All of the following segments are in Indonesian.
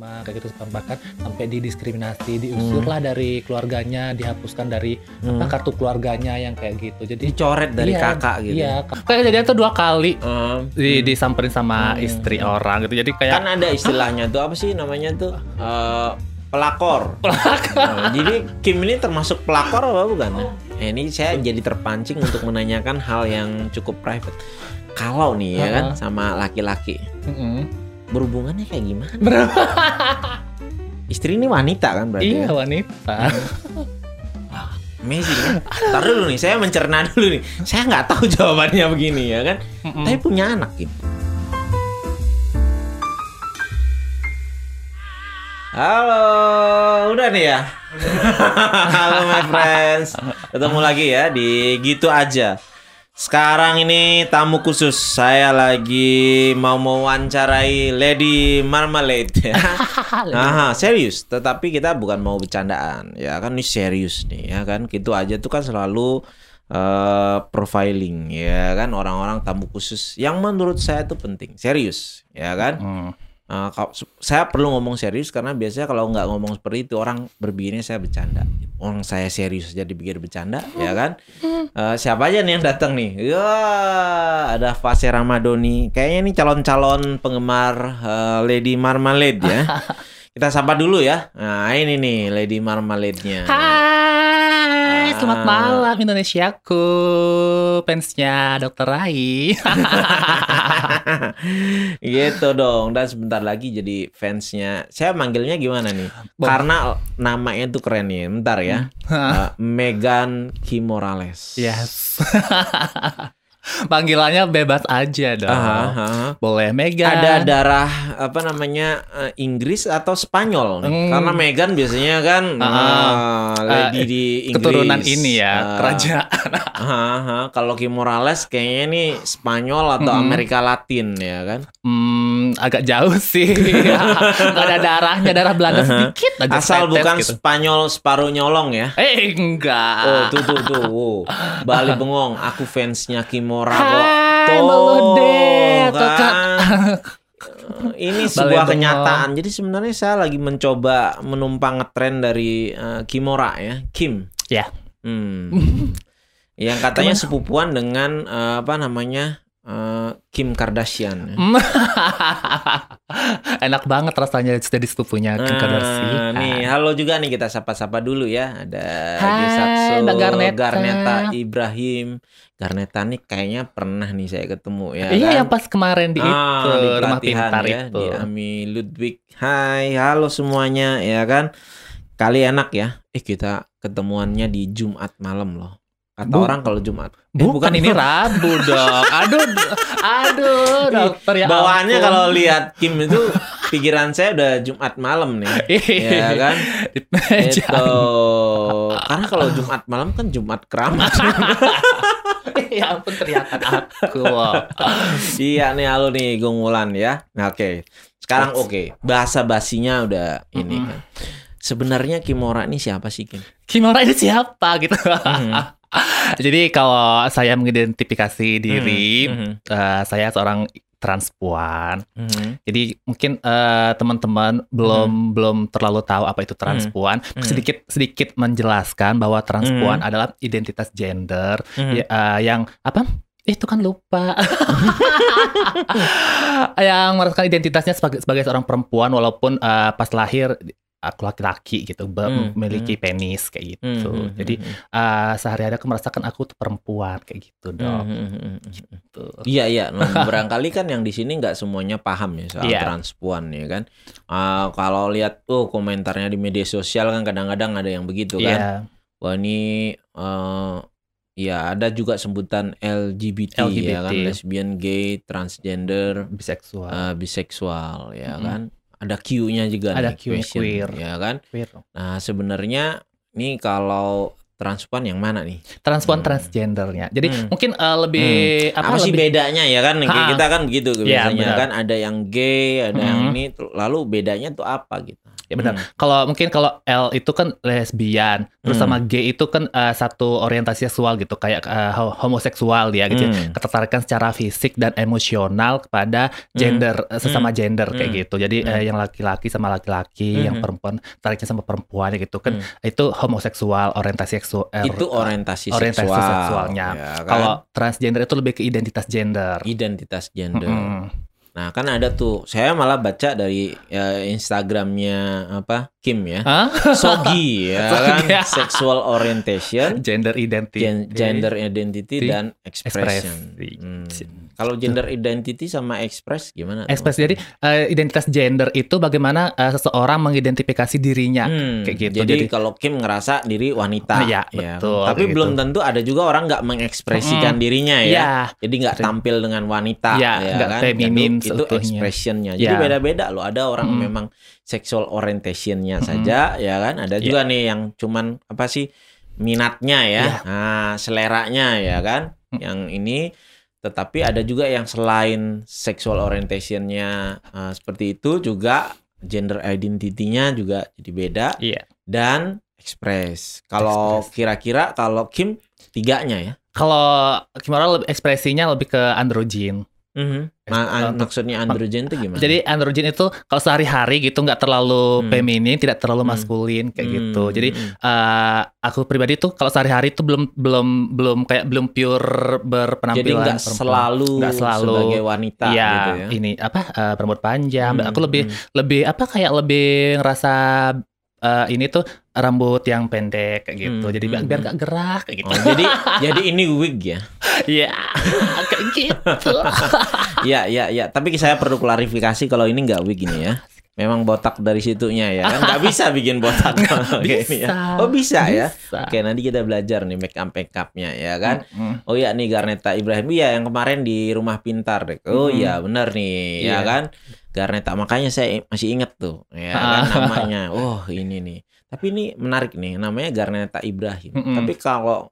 stigma kayak gitu bahkan sampai didiskriminasi diusir lah dari keluarganya dihapuskan dari Hmm. apa, kartu keluarganya yang kayak gitu jadi Dicoret dari iya, kakak gitu. iya kayak jadinya tuh dua kali Eh, di, disamperin sama Hmm. istri orang gitu jadi kayak kan ada istilahnya tuh apa sih namanya tuh Eh, pelakor. Nah, jadi Kim ini termasuk pelakor apa bukan? Eh, ini saya jadi terpancing untuk menanyakan hal yang cukup private. Kalau nih ya kan sama laki-laki. Berhubungannya kayak gimana? Berapa? Istri ini wanita kan berarti? iya ya? wanita Amazing kan? Ntar dulu nih, saya mencerna dulu nih. Saya nggak tahu jawabannya begini ya kan. Mm-mm. Tapi punya anak Kim. Halo, udah nih ya. Halo my friends, ketemu lagi ya di gitu aja. Sekarang ini tamu khusus saya lagi mau mewawancarai Lady Marmalade. Aha, serius. Tetapi kita bukan mau bercandaan, ya kan ini serius nih, ya kan. Gitu aja tuh kan selalu eh, profiling, ya kan orang-orang tamu khusus yang menurut saya tuh penting, serius, ya kan. Hmm. Eh, kau- saya perlu ngomong serius karena biasanya kalau nggak ngomong seperti itu orang berpikirnya saya bercanda. Orang saya serius jadi pikir bercanda, ya kan? Eh, siapa aja nih yang datang nih? Ya, ada Fase Ramadoni. Kayaknya ini calon-calon penggemar eh, Lady Marmalade ya. Kita sapa dulu ya. Nah, ini nih Lady Marmalade-nya. Hai, selamat Ah. malam Indonesiaku, fansnya Dokter Rai. gitu dong. Dan sebentar lagi jadi fansnya. Saya manggilnya gimana nih? Bom. Karena namanya tuh keren nih. Bentar ya. Eh, Megan Kim Morales. yes. Panggilannya bebas aja dong. Aha. Boleh Mega. Ada darah apa namanya eh, Inggris atau Spanyol nih? Hmm. Karena Megan biasanya kan Ah, ah, lady eh, di Inggris. keturunan ini ya, Ah, kerajaan. Kalau Kim Morales kayaknya ini Spanyol atau Mm-mm. Amerika Latin ya kan? Hmm, agak jauh sih. Gak ada darahnya, darah Belanda sedikit aja. Asal tetes bukan gitu. Spanyol separuh nyolong ya. Eh, enggak. Oh tuh tuh tuh, wow. Bali bengong. Aku fansnya Kimora kok. Hai, Melode, kan. kan. Ini sebuah Bengong. kenyataan. Jadi sebenarnya saya lagi mencoba menumpang ngetren dari eh, Kimora ya, Kim. Ya. Hmm. Yang katanya sepupuan dengan eh, apa namanya eh, Kim Kardashian. Enak banget rasanya jadi sepupunya Kim Nah, Kardashian. nih, halo juga nih kita sapa-sapa dulu ya. Ada Hai, Garneta. Garneta Ibrahim. Garneta nih kayaknya pernah nih saya ketemu ya iya, kan? yang pas kemarin di Ah, itu di rumah pintar ya, itu. di Ami Ludwig. Hai, halo semuanya ya kan. Kali enak ya. Eh kita ketemuannya di Jumat malam loh. Kata Bu- orang kalau Jumat. Eh, Bukan, ini Rabu dong. Aduh, aduh, dokter ya. Bawaannya kalau lihat Kim itu pikiran saya udah Jumat malam nih. ya kan? Itu. Karena kalau Jumat malam kan Jumat keramat. ya ampun teriakan aku. Iya nih halo nih Gongmulan ya. Nah, oke. Sekarang oke. Bahasa basinya udah ini kan. Sebenarnya Kimora ini siapa sih Kim? Kimura ini siapa gitu. Mhm. Jadi kalau saya mengidentifikasi diri, Mhm. eh, saya seorang transpuan. Mhm. Jadi mungkin eh, teman-teman belum belum terlalu tahu apa itu transpuan. Mhm. Sedikit sedikit menjelaskan bahwa transpuan Mhm. adalah identitas gender Mhm. ya, eh, yang apa? Itu kan lupa. yang merasakan identitasnya sebagai sebagai seorang perempuan walaupun eh, pas lahir aku laki-laki gitu Hmm, memiliki penis kayak gitu. Mhm. Jadi Mhm. eh, sehari-hari aku merasakan aku tuh perempuan kayak gitu dong. Mhm. Mhm. Gitu. Iya iya, nah, barangkali kan yang di sini nggak semuanya paham ya soal Iya. transpuan ya kan. Ah, kalau lihat tuh komentarnya di media sosial kan kadang-kadang ada yang begitu kan. Iya. Wah ini eh ya ada juga sebutan LGBT, ya kan, LGBT. lesbian, gay, transgender, biseksual. eh, biseksual ya Mm-mm. kan. Ada Q-nya juga Ada nih, Q-nya question, queer. ya kan. Queer. Nah, sebenarnya nih kalau transpuan yang mana nih? Transpuan Hmm. transgendernya. Jadi Hmm. mungkin eh, lebih apa, Apa, sih lebih bedanya ya kan? Ha. kita kan begitu Iya, biasanya benar. kan ada yang gay, ada yang Mm-mm. ini lalu bedanya tuh apa gitu. Ya benar. Hmm. Kalau mungkin kalau L itu kan lesbian, terus Hmm. sama G itu kan eh, satu orientasi seksual gitu, kayak ho- homoseksual dia gitu. ya. Hmm. Ketertarikan secara fisik dan emosional kepada gender eh, sesama gender kayak Hmm. gitu. Jadi Hmm. eh, yang laki-laki sama laki-laki, yang Hmm. perempuan tariknya sama perempuan gitu kan. Hmm. Itu homoseksual, orientasi seksual. Itu orientasi, orientasi seksual. seksualnya. ya kan? Kalau transgender itu lebih ke identitas gender. identitas gender. Mm-mm. Nah, kan ada tuh. Saya malah baca dari ya, Instagramnya apa? Kim ya. Hah? Sogi ya kan. ya. Sexual orientation, Gender identity. gen- gender identity dan expression. Ekspresi. Hmm. Kalau gender identity sama express gimana? Express jadi eh, identitas gender itu bagaimana eh, seseorang mengidentifikasi dirinya Hmm, kayak gitu. Jadi, Jadi, kalau Kim ngerasa diri wanita, ya kan? betul, Tapi kayak belum gitu. tentu ada juga orang nggak mengekspresikan dirinya ya. ya, Jadi nggak tampil dengan wanita, Iya, ya nggak kan? feminin itu, itu expressionnya. Jadi Iya. beda-beda loh. Ada orang Mm-mm. memang sexual orientationnya Mm-mm. saja, ya kan? Ada Iya. juga nih yang cuman apa sih minatnya ya, Iya. nah seleranya ya kan? Mm. Yang ini. Tetapi ada juga yang selain sexual orientationnya uh, seperti itu juga gender identity-nya juga jadi beda iya. dan express. Kalau kira-kira kalau Kim tiganya ya. Kalau Kimura lebih ekspresinya lebih ke androgen. Mhm. An- Untuk- maksudnya androgen itu gimana? Jadi androgen itu kalau sehari-hari gitu nggak terlalu Hmm. feminin, tidak terlalu Hmm. maskulin kayak Hmm, gitu. Jadi eh, aku pribadi tuh kalau sehari-hari tuh belum belum belum kayak belum pure berpenampilan jadi nggak selalu, selalu. sebagai wanita Iya, gitu ya. ini apa eh, rambut panjang. Hmm, Aku lebih hmm. lebih apa kayak lebih ngerasa eh, ini tuh rambut yang pendek kayak gitu. Hmm, Jadi biar, hmm, biar hmm. gak gerak kayak gitu. Oh, jadi jadi ini wig ya. Iya, kayak gitu. Iya, iya, iya. Tapi saya perlu klarifikasi kalau ini nggak wig ini ya. Memang botak dari situnya ya kan nggak bisa bikin botak kalau kayak ini ya. Bisa. Oh bisa, ya. Bisa. Oke nanti kita belajar nih make up make upnya ya kan. Mm-mm. Oh iya nih Garneta Ibrahim iya yang kemarin di rumah pintar deh. Oh iya benar nih ya Iya. kan. Garneta makanya saya masih inget tuh ya kan namanya. Oh ini nih. Tapi ini menarik nih namanya Garneta Ibrahim. Mm-mm. Tapi kalau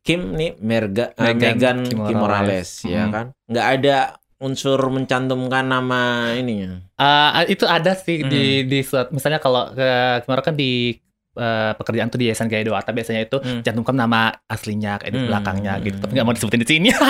Kim nih Merga, eh, Megan Megan Kim Kim Morales, Morales. ya Mm. kan. Nggak ada unsur mencantumkan nama ininya. Eh, itu ada sih Hmm. di di suat- misalnya kalau ke kemarin kan di eh, pekerjaan tuh di Yayasan Gaya Dewata biasanya itu Hmm. cantumkan nama aslinya kayak di Hmm. belakangnya gitu. Tapi nggak mau disebutin di sini.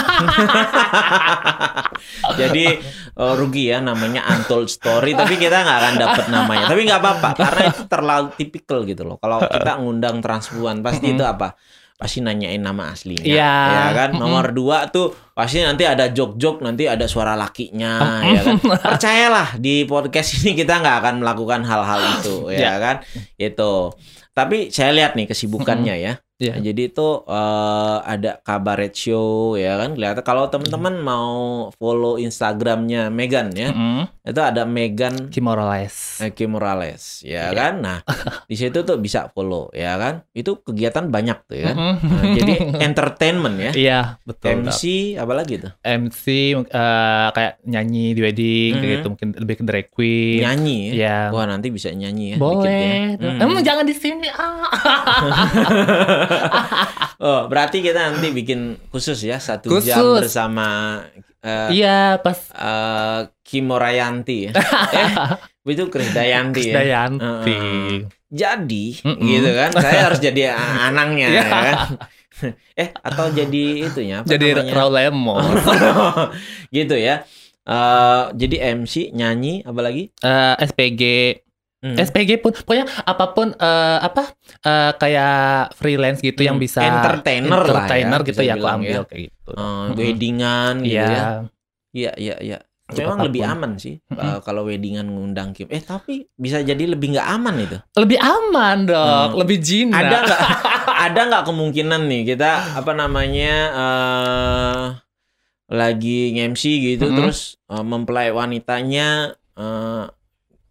Jadi eh, rugi ya namanya untold story tapi kita nggak akan dapat namanya. Tapi nggak apa-apa karena itu terlalu tipikal gitu loh. Kalau kita ngundang transpuan pasti itu apa? Pasti nanyain nama aslinya. Iya. Ya kan? Mm-mm. Nomor dua tuh pasti nanti ada jok-jok, nanti ada suara lakinya, ya kan? Percayalah di podcast ini kita nggak akan melakukan hal-hal itu, ya kan? Itu. Tapi saya lihat nih kesibukannya ya. Iya. Jadi itu eh, ada kabaret show ya kan kelihatan kalau teman-teman mau follow Instagramnya Megan ya Mm-mm. itu ada Megan Kim Morales. eh, Kim Morales ya Iya. kan nah di situ tuh bisa follow ya kan itu kegiatan banyak tuh ya Mm-mm. Nah, jadi entertainment ya Iya, betul. MC apalagi tuh MC eh, kayak nyanyi di wedding kayak Mhm. gitu mungkin lebih ke drag queen. nyanyi ya Iya. wah nanti bisa nyanyi ya Boleh. dikit ya. Hmm. Emang jangan di sini. Ah. oh berarti kita nanti bikin khusus ya satu jam Khusus. bersama eh, Iya, pas eh Kimorayanti ya. eh, itu Krisdayanti ya. Heeh. Jadi, Mm-mm. gitu kan. Saya harus jadi anangnya Iya. ya kan. eh, atau jadi itunya apa Jadi namanya? Raul Lemon. gitu ya. Eh, jadi MC, nyanyi, apa lagi? Eh, SPG Hmm. SPG pun pokoknya apa pun eh, apa eh, kayak freelance gitu yang Hmm, bisa entertainer lah ya, entertainer gitu ya aku ambil ya. kayak gitu. Eh, Mm-mm. weddingan gitu Iya. ya. Iya, iya, iya. Memang lebih apa pun. aman sih Mm-mm. eh, kalau weddingan ngundang Kim. Eh, tapi bisa jadi lebih nggak aman itu. Lebih aman dong, Hmm. lebih jinak. ada nggak ada nggak kemungkinan nih kita apa namanya eh lagi MC gitu Mm-mm. terus eh, mempelai wanitanya eh,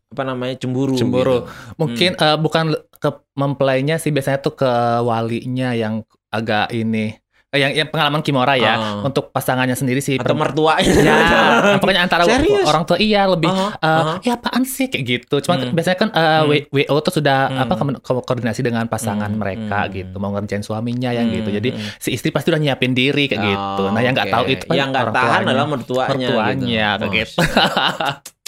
apa namanya cemburu Cemburu. gitu. Mungkin eh, bukan le- ke mempelainya sih biasanya tuh ke walinya yang agak ini eh, yang yang pengalaman Kimora ya. Ah. Untuk pasangannya sendiri sih atau mertuanya ya, pokoknya antara Serius? orang tua iya lebih Oh, eh, oh. ya apaan sih kayak gitu. Cuma Hmm. biasanya kan eh, Hmm. WO tuh sudah Hmm. apa ko- koordinasi dengan pasangan Hmm. mereka Hmm. gitu, mau ngerjain suaminya yang gitu. Hmm, Jadi hmm. si istri pasti udah nyiapin diri kayak gitu. Nah, yang nggak oke. tahu itu yang nggak tahan adalah mertuanya mertuanya gitu. kayak Oh, gitu.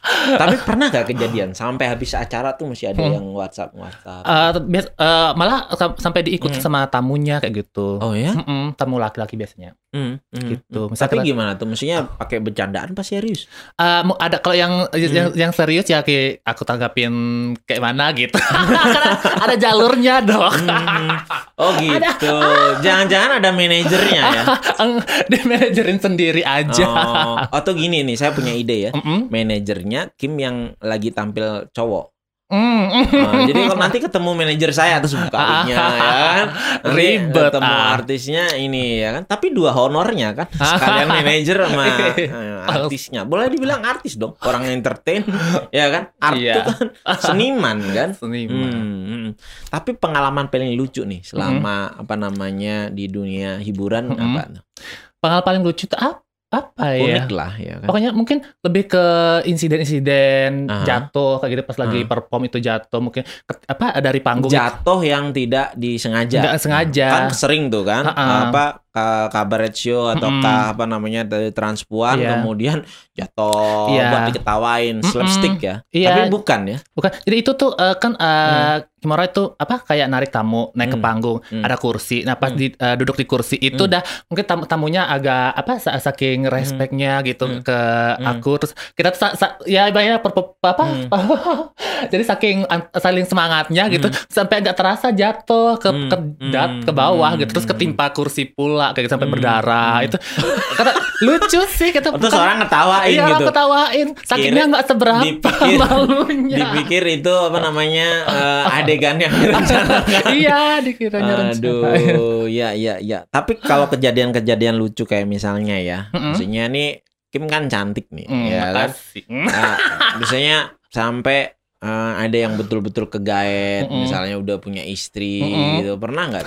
Tapi pernah gak kejadian sampai habis acara tuh masih ada Hmm. yang WhatsApp WhatsApp? Bias- eh, malah sam- sampai diikuti Hmm. sama tamunya kayak gitu. Oh ya? Mm-mm, tamu laki-laki biasanya. Hmm, hmm, Gitu. hmm. Misalnya Tapi gimana tuh? Maksudnya pakai bercandaan pas serius? Mu- ada kalau yang yang, yang serius ya kayak aku tanggapin kayak mana gitu. Karena ada jalurnya dong. Hmm. Oh gitu. Jangan-jangan ada manajernya ya? Dia manajerin sendiri aja. Oh, atau gini nih, saya punya ide ya. Mm-mm. Manajernya Kim yang lagi tampil cowok. Mm. Nah, jadi kalau nanti ketemu manajer saya terus linknya ya kan. Ribet, ketemu ah. artisnya ini ya kan. Tapi dua honornya kan. Sekalian manajer sama eh, artisnya. Boleh dibilang artis dong. Orang entertain ya kan. Art Iya. itu kan seniman kan. Seniman. Hmm, hmm. Tapi pengalaman paling lucu nih selama apa namanya di dunia hiburan Hmm. apa? Pengalaman paling lucu tuh apa, apa ya? Unik lah ya kan. Pokoknya mungkin lebih ke insiden-insiden Aha. jatuh kayak gitu pas lagi Aha. perform itu jatuh mungkin ke- apa dari panggung Jatuh yang tidak disengaja. Nggak sengaja. Kan sering tuh kan. Ha-ha. Apa ka- kabaret show ataukah apa namanya dari transpuan Iya. kemudian jatuh Iya. buat diketawain Mm-mm. slapstick ya. Iya. Tapi bukan ya. bukan jadi itu tuh eh, kan eh, Kimura itu apa kayak narik tamu naik ke Hmm. panggung Hmm. ada kursi nah pas Hmm. di, eh, duduk di kursi itu Hmm. dah mungkin tamu tamunya agak apa sa- saking respectnya gitu Hmm. ke Hmm. aku terus kita tuh sa- sa- ya banyak per, per- apa Hmm. jadi saking saling semangatnya gitu sampai nggak terasa jatuh ke Hmm. ke, dat, ke bawah Hmm. gitu terus ketimpa kursi pula kayak gitu, sampai Hmm. berdarah Hmm. itu kata lucu sih kita Terus orang ngetawain iya, orang gitu. ketawain sakingnya Kira- nggak seberapa dipikir- malunya Dipikir itu apa namanya adegan yang iya dikiranya rencana. Aduh, ya ya ya. Tapi kalau kejadian-kejadian lucu kayak misalnya ya, Mm-mm. maksudnya nih Kim kan cantik nih, Hmm, ya kan. makasih. Nah, misalnya sampai eh, ada yang betul-betul kegaet, Mm-mm. misalnya udah punya istri Mm-mm. gitu. Pernah nggak?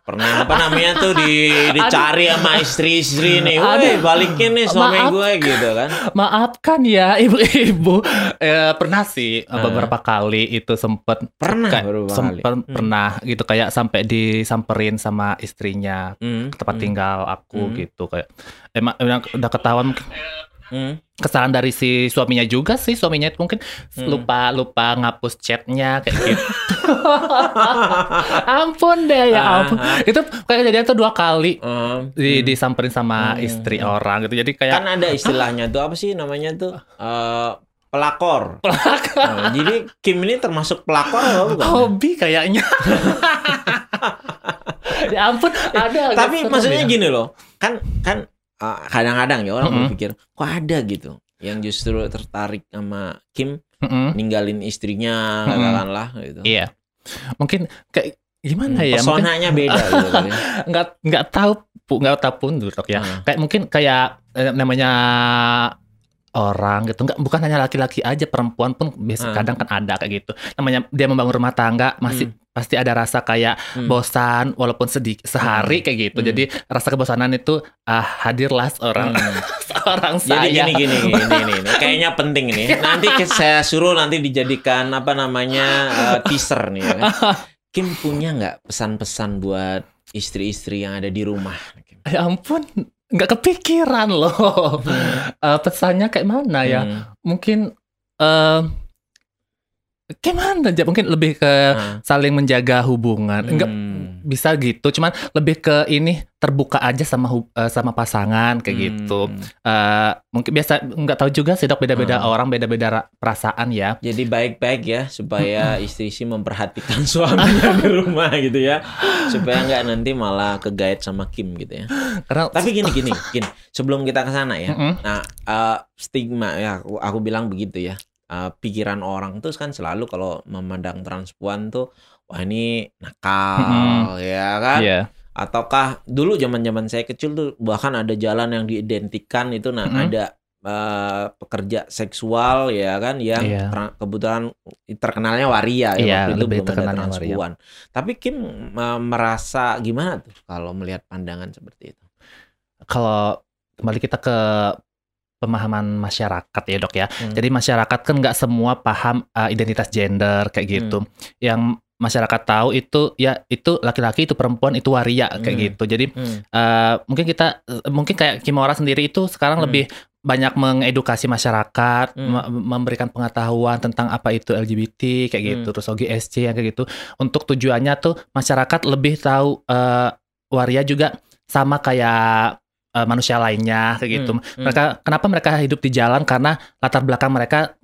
Pernah apa namanya tuh di dicari sama istri-istri nih, woi balikin nih suami Maaf. gue gitu kan. Maafkan ya ibu-ibu. Eh, pernah sih Ah. beberapa kali itu sempet Pernah kayak beberapa kali. sempet pernah gitu kayak sampai disamperin sama istrinya Hmm, tempat hmm, tinggal aku Hmm. gitu kayak emang udah, udah ketahuan hmm. kesalahan dari si suaminya juga sih suaminya itu mungkin Hmm. lupa lupa ngapus chatnya kayak gitu ampun deh ya Ah, ampun ah. itu kayak kejadian tuh dua kali Hmm, di hmm. disamperin sama Hmm. istri orang gitu jadi kayak kan ada istilahnya tuh apa sih namanya tuh Eh, pelakor. Nah, jadi Kim ini termasuk pelakor atau bukan? hobi kayaknya ya ampun ada Tapi maksudnya ya. gini loh, kan kan kadang-kadang ya orang Mm-mm. berpikir kok ada gitu yang justru tertarik sama Kim Mm-mm. ninggalin istrinya katakanlah gitu. iya mungkin kayak gimana Hmm, ya mungkin Pesonanya beda gitu kali. ya. nggak nggak tahu nggak tahu pun dulu ya Ah. kayak mungkin kayak eh, namanya orang gitu nggak bukan hanya laki-laki aja perempuan pun biasa Ah. kadang kan ada kayak gitu namanya dia membangun rumah tangga masih pasti ada rasa kayak Hmm. bosan walaupun sedikit sehari kayak gitu Hmm. jadi rasa kebosanan itu ah hadirlah seorang Hmm. seorang Jadi saya gini gini gini gini, ini. kayaknya penting ini. Nanti saya suruh nanti dijadikan apa namanya eh, teaser nih. Ya. Kim punya nggak pesan-pesan buat istri-istri yang ada di rumah? Ya ampun nggak kepikiran loh Eh, pesannya kayak mana ya Hmm. mungkin eh gimana aja mungkin lebih ke Ah. saling menjaga hubungan enggak Hmm. bisa gitu cuman lebih ke ini terbuka aja sama eh, sama pasangan kayak gitu Hmm. Eh mungkin biasa nggak tahu juga sih dok beda-beda Hmm. orang beda-beda ra- perasaan ya Jadi baik-baik ya supaya istri-istri memperhatikan suaminya di rumah gitu ya. Supaya nggak nanti malah kegait sama Kim gitu ya. karena Tapi gini gini, gini. Sebelum kita ke sana ya. Nah, eh, stigma ya aku, aku bilang begitu ya. Eh, pikiran orang tuh kan selalu kalau memandang transpuan tuh wah ini nakal ya kan Iya. ataukah dulu zaman-zaman saya kecil tuh bahkan ada jalan yang diidentikan itu nah Mm-mm. ada eh, pekerja seksual ya kan yang tra- kebetulan terkenalnya waria ya Iya, waktu itu belum ada terkenalnya waria. transpuan. Tapi Kim eh, merasa gimana tuh kalau melihat pandangan seperti itu? kalau kembali kita ke pemahaman masyarakat ya dok ya Hmm. jadi masyarakat kan nggak semua paham uh, identitas gender kayak gitu Hmm. yang masyarakat tahu itu ya itu laki-laki itu perempuan itu waria kayak Hmm. gitu. Jadi Hmm. eh, mungkin kita eh, mungkin kayak Kimora sendiri itu sekarang Hmm. lebih banyak mengedukasi masyarakat, Hmm. me- memberikan pengetahuan tentang apa itu LGBT kayak gitu, Hmm. terus OGSC yang kayak gitu. Untuk tujuannya tuh masyarakat lebih tahu eh, waria juga sama kayak eh, manusia lainnya kayak gitu. Hmm. Hmm. Mereka kenapa mereka hidup di jalan karena latar belakang mereka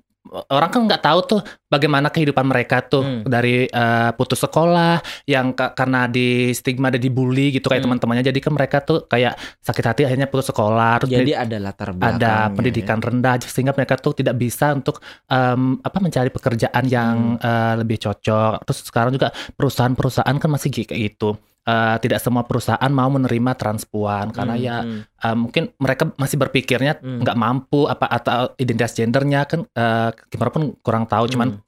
orang kan nggak tahu tuh bagaimana kehidupan mereka tuh Hmm. dari eh, putus sekolah yang ka- karena di stigma dan dibully gitu kayak Hmm. teman-temannya jadi kan mereka tuh kayak sakit hati akhirnya putus sekolah terus Jadi ada latar belakangnya. ada ya. pendidikan rendah sehingga mereka tuh tidak bisa untuk em, apa mencari pekerjaan yang Hmm. eh, lebih cocok terus sekarang juga perusahaan-perusahaan kan masih kayak gitu Eh, tidak semua perusahaan mau menerima transpuan karena Hmm, ya hmm. eh, mungkin mereka masih berpikirnya Hmm. nggak mampu apa atau identitas gendernya kan eh, Kimura pun kurang tahu cuman Hmm.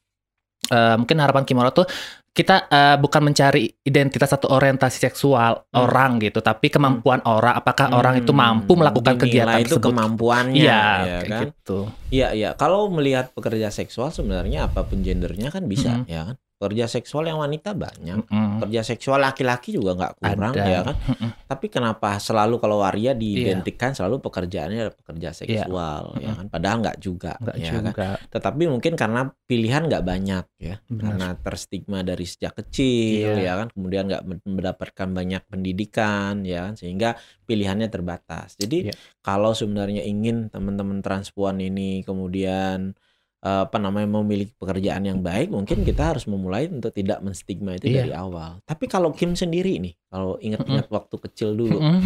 eh, mungkin harapan Kimura tuh kita eh, bukan mencari identitas atau orientasi seksual Hmm. orang gitu tapi kemampuan orang apakah orang itu Hmm. mampu melakukan Dinilai kegiatan itu tersebut kemampuannya iya ya kayak kan gitu Iya, iya. Kalau melihat pekerja seksual sebenarnya apa pun gendernya kan bisa, Mhm. ya kan? Pekerja seksual yang wanita banyak. Mm-mm. Pekerja seksual laki-laki juga nggak kurang, Ada. ya kan? Mm-mm. Tapi kenapa selalu kalau waria diidentikan selalu pekerjaannya adalah pekerja seksual, ya Mhm. kan? Padahal nggak juga, Nggak ya kan? juga Tetapi mungkin karena pilihan nggak banyak, ya. Benar. Karena terstigma dari sejak kecil, Iya. ya kan? Kemudian nggak men- mendapatkan banyak pendidikan, ya kan? Sehingga pilihannya terbatas. Jadi Iya. kalau sebenarnya ingin teman-teman transpuan ini kemudian apa namanya memiliki pekerjaan yang baik, mungkin kita harus memulai untuk tidak menstigma itu Iya. dari awal. Tapi kalau Kim sendiri nih, kalau ingat-ingat waktu kecil dulu, Mm-mm.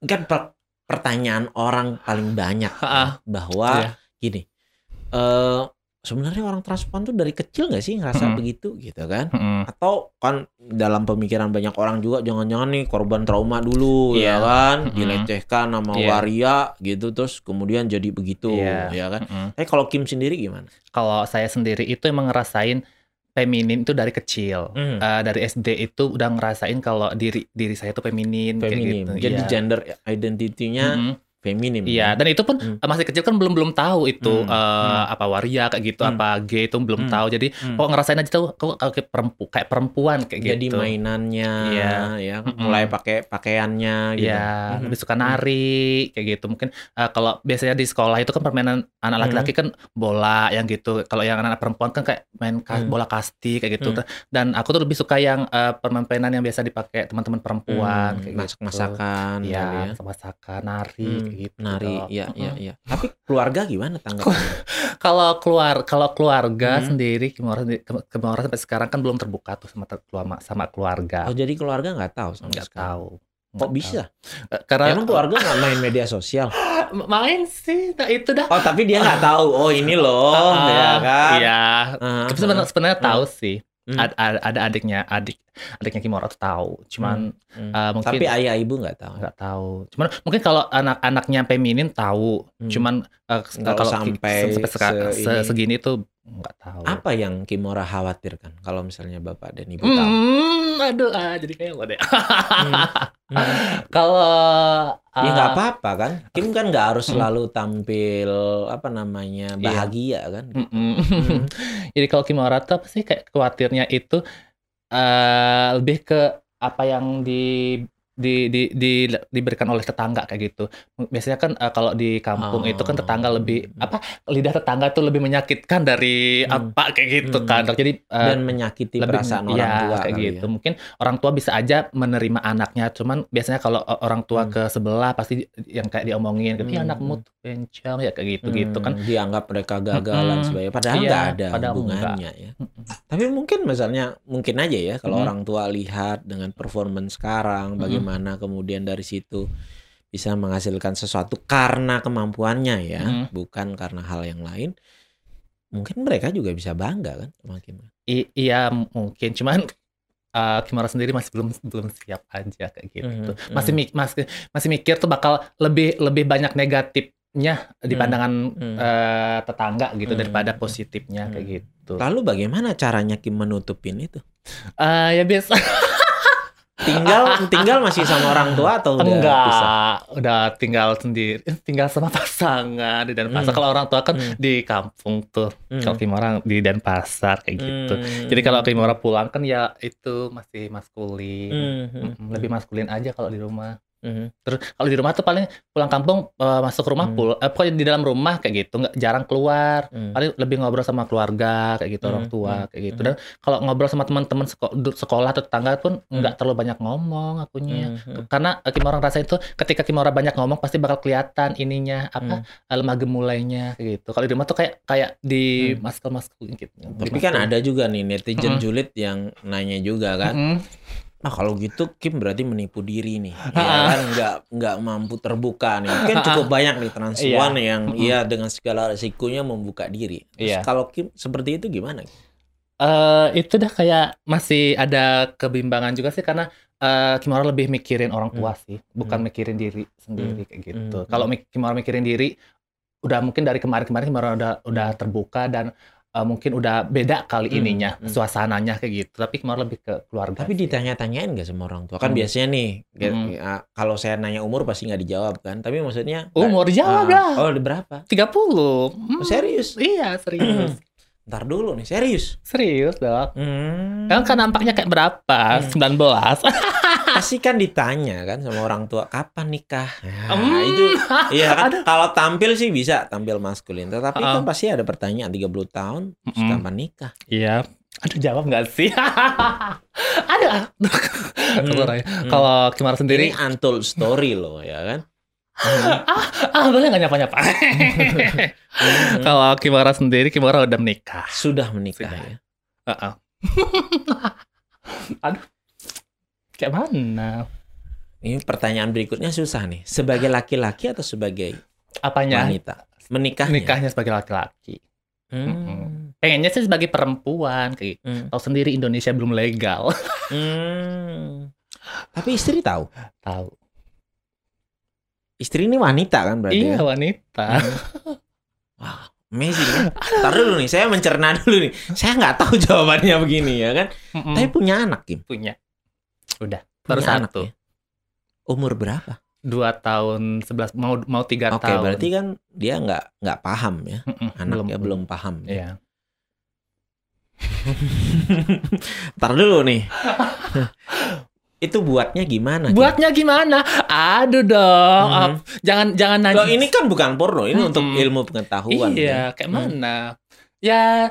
kan per- pertanyaan orang paling banyak Ha-ha. bahwa Iya. gini, eh sebenarnya orang transpuan tuh dari kecil nggak sih ngerasa Mm-mm. begitu gitu kan? Mm-mm. Atau kan dalam pemikiran banyak orang juga jangan-jangan nih korban trauma dulu ya Iya. kan, Mm-mm. dilecehkan sama Iya. waria gitu terus kemudian jadi begitu Iya. ya kan. Mm-mm. Tapi kalau Kim sendiri gimana? kalau saya sendiri itu emang ngerasain feminin itu dari kecil Hmm. Eh, dari SD itu udah ngerasain kalau diri diri saya itu feminin kayak Feminim. gitu Jadi Iya. gender identity-nya Mm-mm. Feminim. Iya, dan itu pun Hmm. masih kecil kan belum belum tahu itu Hmm, eh, hmm. apa waria kayak gitu, Hmm. apa gay itu belum Hmm. tahu. Jadi Hmm. kok ngerasain aja tuh kok kayak perempu kayak perempuan kayak Jadi gitu. mainannya Iya. ya Mm-mm. mulai pakai pakaiannya gitu. Iya, Mhm. lebih suka nari kayak gitu. Mungkin eh, kalau biasanya di sekolah itu kan permainan anak laki-laki kan bola yang gitu. Kalau yang anak perempuan kan kayak main ka- Hmm. bola kasti kayak gitu. Hmm. Dan aku tuh lebih suka yang eh, permainan yang biasa dipakai teman-teman perempuan Hmm, kayak gitu. masak-masakan Iya, ya. masak-masakan, nari Hmm, gitu. Nari, iya, iya, iya. Tapi keluarga gimana tanggapannya? Kalau keluar kalau keluarga Hmm. sendiri Kimura Kimura sampai sekarang kan belum terbuka tuh sama sama keluarga. Oh, jadi keluarga nggak tahu sama Nggak sekali. tahu. Kok bisa? tahu. Eh, Karena Emang keluarga nggak main media sosial? main sih, nah itu dah. Oh, tapi dia nggak tahu. Oh, ini loh, Ah, ya kan? Iya. Ah, Tapi sebenarnya sebenarnya Hmm. tahu sih. Hmm. Ad- ad- Ada adiknya, adik adiknya Kimura tuh tahu. Cuman Hmm. eh, mungkin Tapi ayah ibu nggak tahu. nggak tahu. Cuman mungkin kalau anak-anaknya feminin tahu. Hmm. Cuman Nggak kalau sampai sampai se- se- ini. segini tuh nggak tahu. Apa yang Kimora khawatirkan kalau misalnya bapak dan ibu tahu? Hmm, aduh, ah, jadi kayak lo deh. Hmm. Kalau Ya nggak ah, apa-apa kan. Kim kan nggak harus Hmm. selalu tampil apa namanya Iya. bahagia kan. mm-mm. Hmm. Jadi kalau Kimura tuh apa sih kayak khawatirnya itu eh lebih ke apa yang di di, di, di diberikan oleh tetangga kayak gitu. Biasanya kan eh, kalau di kampung itu kan tetangga Oh. lebih apa lidah tetangga tuh lebih menyakitkan dari Hmm. apa kayak gitu Hmm. kan. Jadi eh, Dan menyakiti lebih perasaan ya, orang tua kayak gitu. ya. Mungkin orang tua bisa aja menerima anaknya, cuman biasanya kalau o- orang tua Hmm. ke sebelah pasti yang kayak diomongin, gitu, "Ih, Hmm, anakmu tuh bencong ya kayak gitu gitu kan. Hmm, dianggap mereka gagal dan Mm-mm. sebagainya padahal Iya, nggak ada padahal hubungannya ya Mm-mm. tapi mungkin misalnya mungkin aja ya kalau Mm. orang tua lihat dengan performance sekarang Mm-mm. Bagaimana kemudian dari situ bisa menghasilkan sesuatu karena kemampuannya ya Mm. bukan karena hal yang lain mungkin mereka juga bisa bangga kan sama Kim I- iya mungkin, cuman eh Kimura sendiri masih belum belum siap aja kayak gitu. Mhm, Masih mhm. mik- masih masih mikir tuh bakal lebih lebih banyak negatifnya di Hmm, pandangan hmm. eh, tetangga gitu Hmm, daripada hmm, positifnya kayak hmm. gitu. lalu bagaimana caranya Kim menutupin itu Eh ya biasa tinggal tinggal masih sama orang tua atau udah Enggak, pisah? udah tinggal sendiri, Eh, tinggal sama pasangan di Denpasar. Hmm. Kalau orang tua kan Hmm. di kampung tuh, Hmm. kalau Kimora di Denpasar kayak gitu. Hmm. Jadi kalau Kimora pulang kan ya itu masih maskulin, Hmm, hmm, lebih maskulin aja kalau di rumah. Hmm. Terus kalau di rumah tuh paling pulang kampung eh, masuk rumah Hmm. pul, eh, pokoknya di dalam rumah kayak gitu, nggak jarang keluar. Hmm. Paling lebih ngobrol sama keluarga kayak gitu Hmm, orang tua hmm, kayak gitu. hmm. Dan kalau ngobrol sama teman-teman seko- sekolah atau tetangga pun nggak terlalu banyak ngomong akunya. Hmm. Karena eh, Kimora ngerasain tuh ketika Kimora banyak ngomong pasti bakal kelihatan ininya apa Hmm. lemah gemulainya kayak gitu. Kalau di rumah tuh kayak kayak di Hmm. maskel-maskel gitu. Tapi kan ada juga nih netizen Mm-mm. julid yang nanya juga kan. Mm-mm. Ah kalau gitu Kim berarti menipu diri nih. Ya kan nggak nggak mampu terbuka nih. Kan cukup banyak nih transpuan yang Mm-mm. iya dengan segala resikonya membuka diri. Terus Iya. kalau Kim seperti itu gimana? Eh, itu dah kayak masih ada kebimbangan juga sih karena eh, Kimora lebih mikirin orang tua sih, bukan Hmm. mikirin diri sendiri kayak gitu. Hmm. Kalau Kimora mikirin diri, udah mungkin dari kemarin-kemarin Kimora udah udah terbuka dan eh, mungkin udah beda kali Hmm. ininya, Hmm. suasananya kayak gitu. Tapi Kimora lebih ke keluarga. Tapi sih. ditanya-tanyain nggak sama orang tua? Kan Hmm. biasanya nih, Hmm. ya, kalau saya nanya umur pasti nggak dijawab kan. Tapi maksudnya umur dijawab Ah, lah. Oh, berapa? 30. Oh, Hmm, serius? Iya, serius. Ntar dulu nih, serius. serius, Dok. Hmm. Kan kan nampaknya kayak berapa? Hmm. 19. Pasti kan ditanya kan sama orang tua kapan nikah. Nah, Hmm. itu iya kan kalau tampil sih bisa tampil maskulin, tetapi Uh-uh. kan pasti ada pertanyaan 30 tahun terus Mm-mm. kapan nikah. Iya. Aduh jawab nggak sih? Ada. Kalau Hmm. Kalau Kimara sendiri, Ini untold story loh ya kan. ah boleh nggak nyapa-nyapa? Hmm. Kalau Kimara sendiri, Kimara udah menikah. Sudah menikah Sudah. ya. Heeh. Aduh. Kayak mana? Ini pertanyaan berikutnya susah nih. Sebagai laki-laki atau sebagai Apanya? wanita? Menikahnya. Nikahnya sebagai laki-laki. Hmm. Pengennya sih sebagai perempuan. Kayak Hmm. tahu sendiri Indonesia belum legal. Hmm. Tapi istri tahu. tahu. Istri ini wanita kan berarti Iya kan? wanita. Wah, amazing kan? Ntar dulu nih, saya mencerna dulu nih. Saya nggak tahu jawabannya begini ya kan. Mm-mm. Tapi punya anak, Kim. punya. Udah. Baru Punya anak satu. ya? Umur berapa? Dua tahun sebelas mau mau tiga Oke, tahun. berarti kan dia nggak nggak paham ya. Mm-mm, Anaknya belum, paham. Ya. Iya. Ntar dulu nih. Itu buatnya gimana? Buatnya gimana? Aduh dong. Hmm. Ap- Jangan jangan nanya. Loh, ini kan bukan porno, ini Mm-mm. untuk ilmu pengetahuan. Iya, ya. kayak Hmm. mana? Ya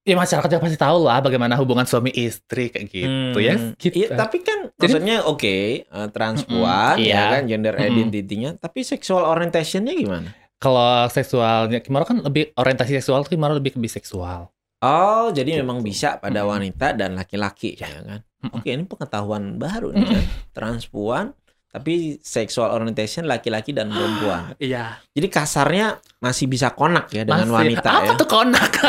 ya masyarakat juga pasti tahu lah bagaimana hubungan suami istri kayak gitu ya. Hmm. Gitu. Iya, tapi kan Jadi- maksudnya oke, eh, transpuan ya iya. kan gender Mm-mm. identity-nya, tapi sexual orientationnya gimana? Kalau seksualnya Kimaro kan lebih orientasi seksual Kimaro lebih ke biseksual. Oh, jadi Gitu. memang bisa pada Mm-mm. wanita dan laki-laki Ya. ya kan? Oke, ini pengetahuan baru nih kan. Transpuan tapi sexual orientation laki-laki dan perempuan. Iya. Jadi kasarnya masih bisa konak ya dengan Masih. wanita Apa ya. tuh konak?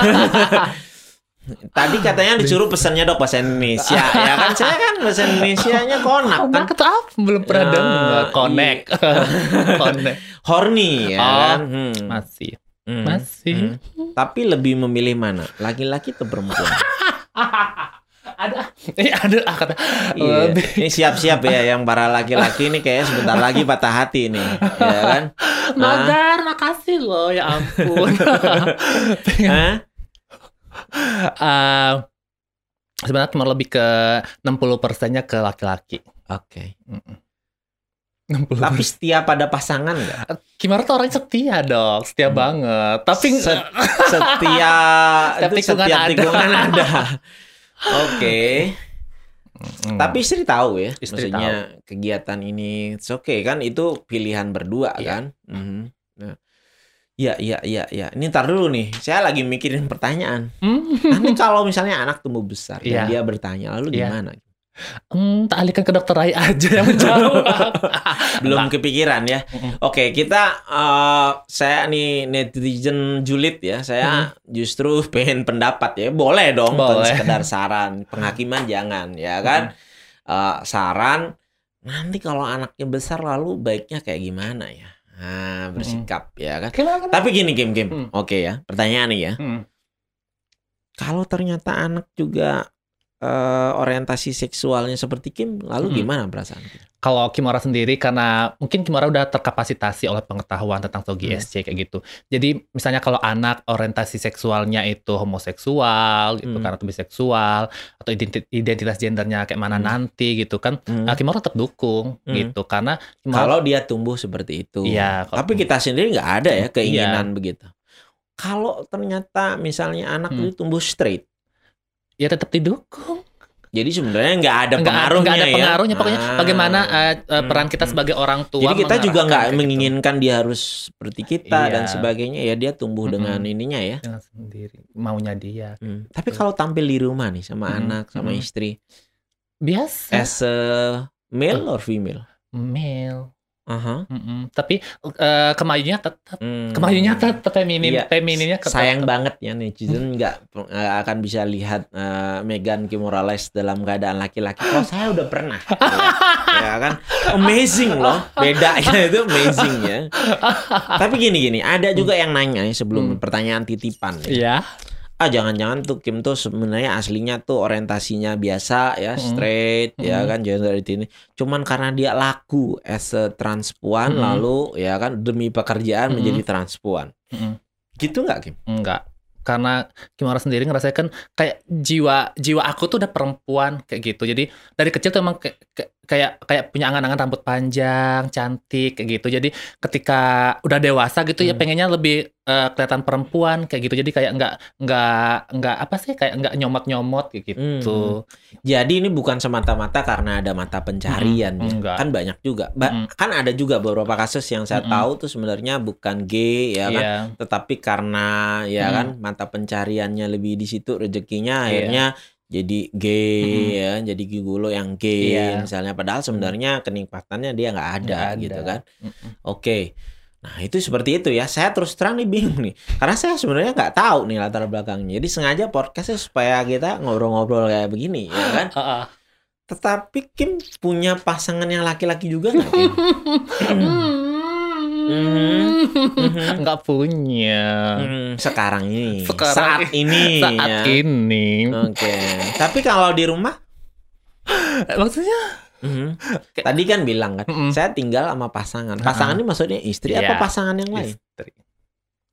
Tadi katanya disuruh pesannya dok bahasa Indonesia ya kan? Saya kan bahasa Indonesianya konak kan. konak itu apa? Belum pernah Ya, dengar. Connect. Connect. Horny ya Oh, kan? Hmm. Masih. Hmm. Masih. Hmm. Tapi lebih memilih mana? Laki-laki atau perempuan? Ada eh ada ah, kata Iya. Ini siap-siap ya yang para laki-laki ini kayaknya sebentar lagi patah hati nih, ya kan? Magar, makasih loh, ya ampun. Hah? Eh, sebenarnya cuma lebih ke 60 persennya ke laki-laki. Oke. Mm-mm. 60 Tapi setia pada pasangan nggak? Kimara tuh orangnya setia dong, setia Hmm. banget. Tapi Set- Setia Setiap tikungan setiap ada. tikungan ada. Oke. Mm. Tapi istri tahu ya, Istri maksudnya kegiatan ini oke okay, kan itu pilihan berdua Iya. kan. Mhm. Nah. Ya, ya, ya, ya. Ini ntar dulu nih. Saya lagi mikirin pertanyaan. Hmm. Nanti kalau misalnya anak tumbuh besar dan Iya. dia bertanya, lalu Iya. gimana? Hmm, tak alihkan ke dokter Rai aja yang menjawab. Belum kepikiran ya. Mm-mm. Oke, kita eh, saya nih netizen julid ya. Saya justru pengen pendapat ya. Boleh dong, Boleh. sekedar saran. Penghakiman jangan ya kan. Eh, saran nanti kalau anaknya besar lalu baiknya kayak gimana ya? Nah, bersikap ya kan. Gimana? Tapi gini Kim Kim. Hmm. Oke ya, pertanyaan nih ya. Hmm. Kalau ternyata anak juga eh, orientasi seksualnya seperti Kim, lalu Mm-mm. gimana perasaan Kim? Kalau Kimura sendiri karena mungkin Kimura udah terkapasitasi oleh pengetahuan tentang Sogi Hmm. SC kayak gitu. Jadi misalnya kalau anak orientasi seksualnya itu homoseksual gitu Hmm. kan atau biseksual atau identi- identitas gendernya kayak mana Hmm. nanti gitu kan. Hmm. Nah, Kimura tetap dukung Hmm. gitu karena Kimura Kalau dia tumbuh seperti itu. Iya, kalau- Tapi kita sendiri nggak ada ya Iya. keinginan begitu. Kalau ternyata misalnya anak Hmm. itu tumbuh straight, ya tetap didukung. jadi sebenarnya nggak ada Nggak- pengaruhnya nggak ada ya. pengaruhnya pokoknya Ah. bagaimana eh, eh, peran Hmm, kita hmm. sebagai orang tua Jadi kita juga nggak gitu. menginginkan dia harus seperti kita dan Iya. sebagainya ya dia tumbuh Mm-mm. dengan ininya ya. Dengan sendiri maunya dia Hmm. Tapi kalau tampil di rumah nih sama Mm-mm. anak sama Mm-mm. istri, biasa as a male or female? male Mm-mm. tapi eh, kemayunya tetap Hmm. kemayunya tetap feminin Iya. femininnya tetap- Sayang banget ya netizen nggak nggak akan bisa lihat eh, Megan Kim Morales dalam keadaan laki-laki. Oh saya udah pernah, ya, ya kan? Amazing loh, beda ya itu amazing ya. Tapi gini gini, ada juga yang nanya sebelum Hmm. pertanyaan titipan. Iya. Ah jangan-jangan tuh Kim tuh sebenarnya aslinya tuh orientasinya biasa ya, Mm. straight ya Mm. kan gender ini. Cuman karena dia laku as a transpuan Mm. lalu ya kan demi pekerjaan Mm. menjadi transpuan. Mm-mm. Gitu nggak Kim? enggak karena Kimura sendiri ngerasakan kayak jiwa jiwa aku tuh udah perempuan kayak gitu jadi dari kecil tuh emang kayak kayak kayak, kayak punya angan-angan rambut panjang cantik kayak gitu jadi ketika udah dewasa gitu ya Hmm. pengennya lebih eh, kelihatan perempuan kayak gitu jadi kayak nggak nggak nggak apa sih kayak nggak nyomot nyomot kayak gitu Jadi ini bukan semata-mata karena ada mata pencarian Mm-mm, ya. enggak. Kan banyak juga. Ba- Mm-mm. Kan ada juga beberapa kasus yang saya Mm-mm. tahu tuh sebenarnya bukan gay ya kan, Iya. tetapi karena ya Mm. kan mata pencariannya lebih di situ rezekinya Iya. akhirnya jadi gay Mm-mm. ya, jadi gigolo yang gay Iya. misalnya padahal sebenarnya kenikmatannya dia nggak ada ada. gitu kan. Mm-mm. Oke. Nah, itu seperti itu ya. Saya terus terang nih bingung nih. Karena saya sebenarnya nggak tahu nih latar belakangnya. Jadi sengaja podcastnya supaya kita ngobrol-ngobrol kayak begini, ya kan? Ah, ah. Tetapi Kim punya pasangan yang laki-laki juga nggak, Kim? Mhm. nggak punya Hmm, sekarang ini, Sekarang saat ini, saat ya. ini Oke. Tapi kalau di rumah, maksudnya mhm. tadi kan bilang kan, Mm-mm. saya tinggal sama pasangan. Pasangan ini maksudnya istri Iya. apa pasangan yang lain? istri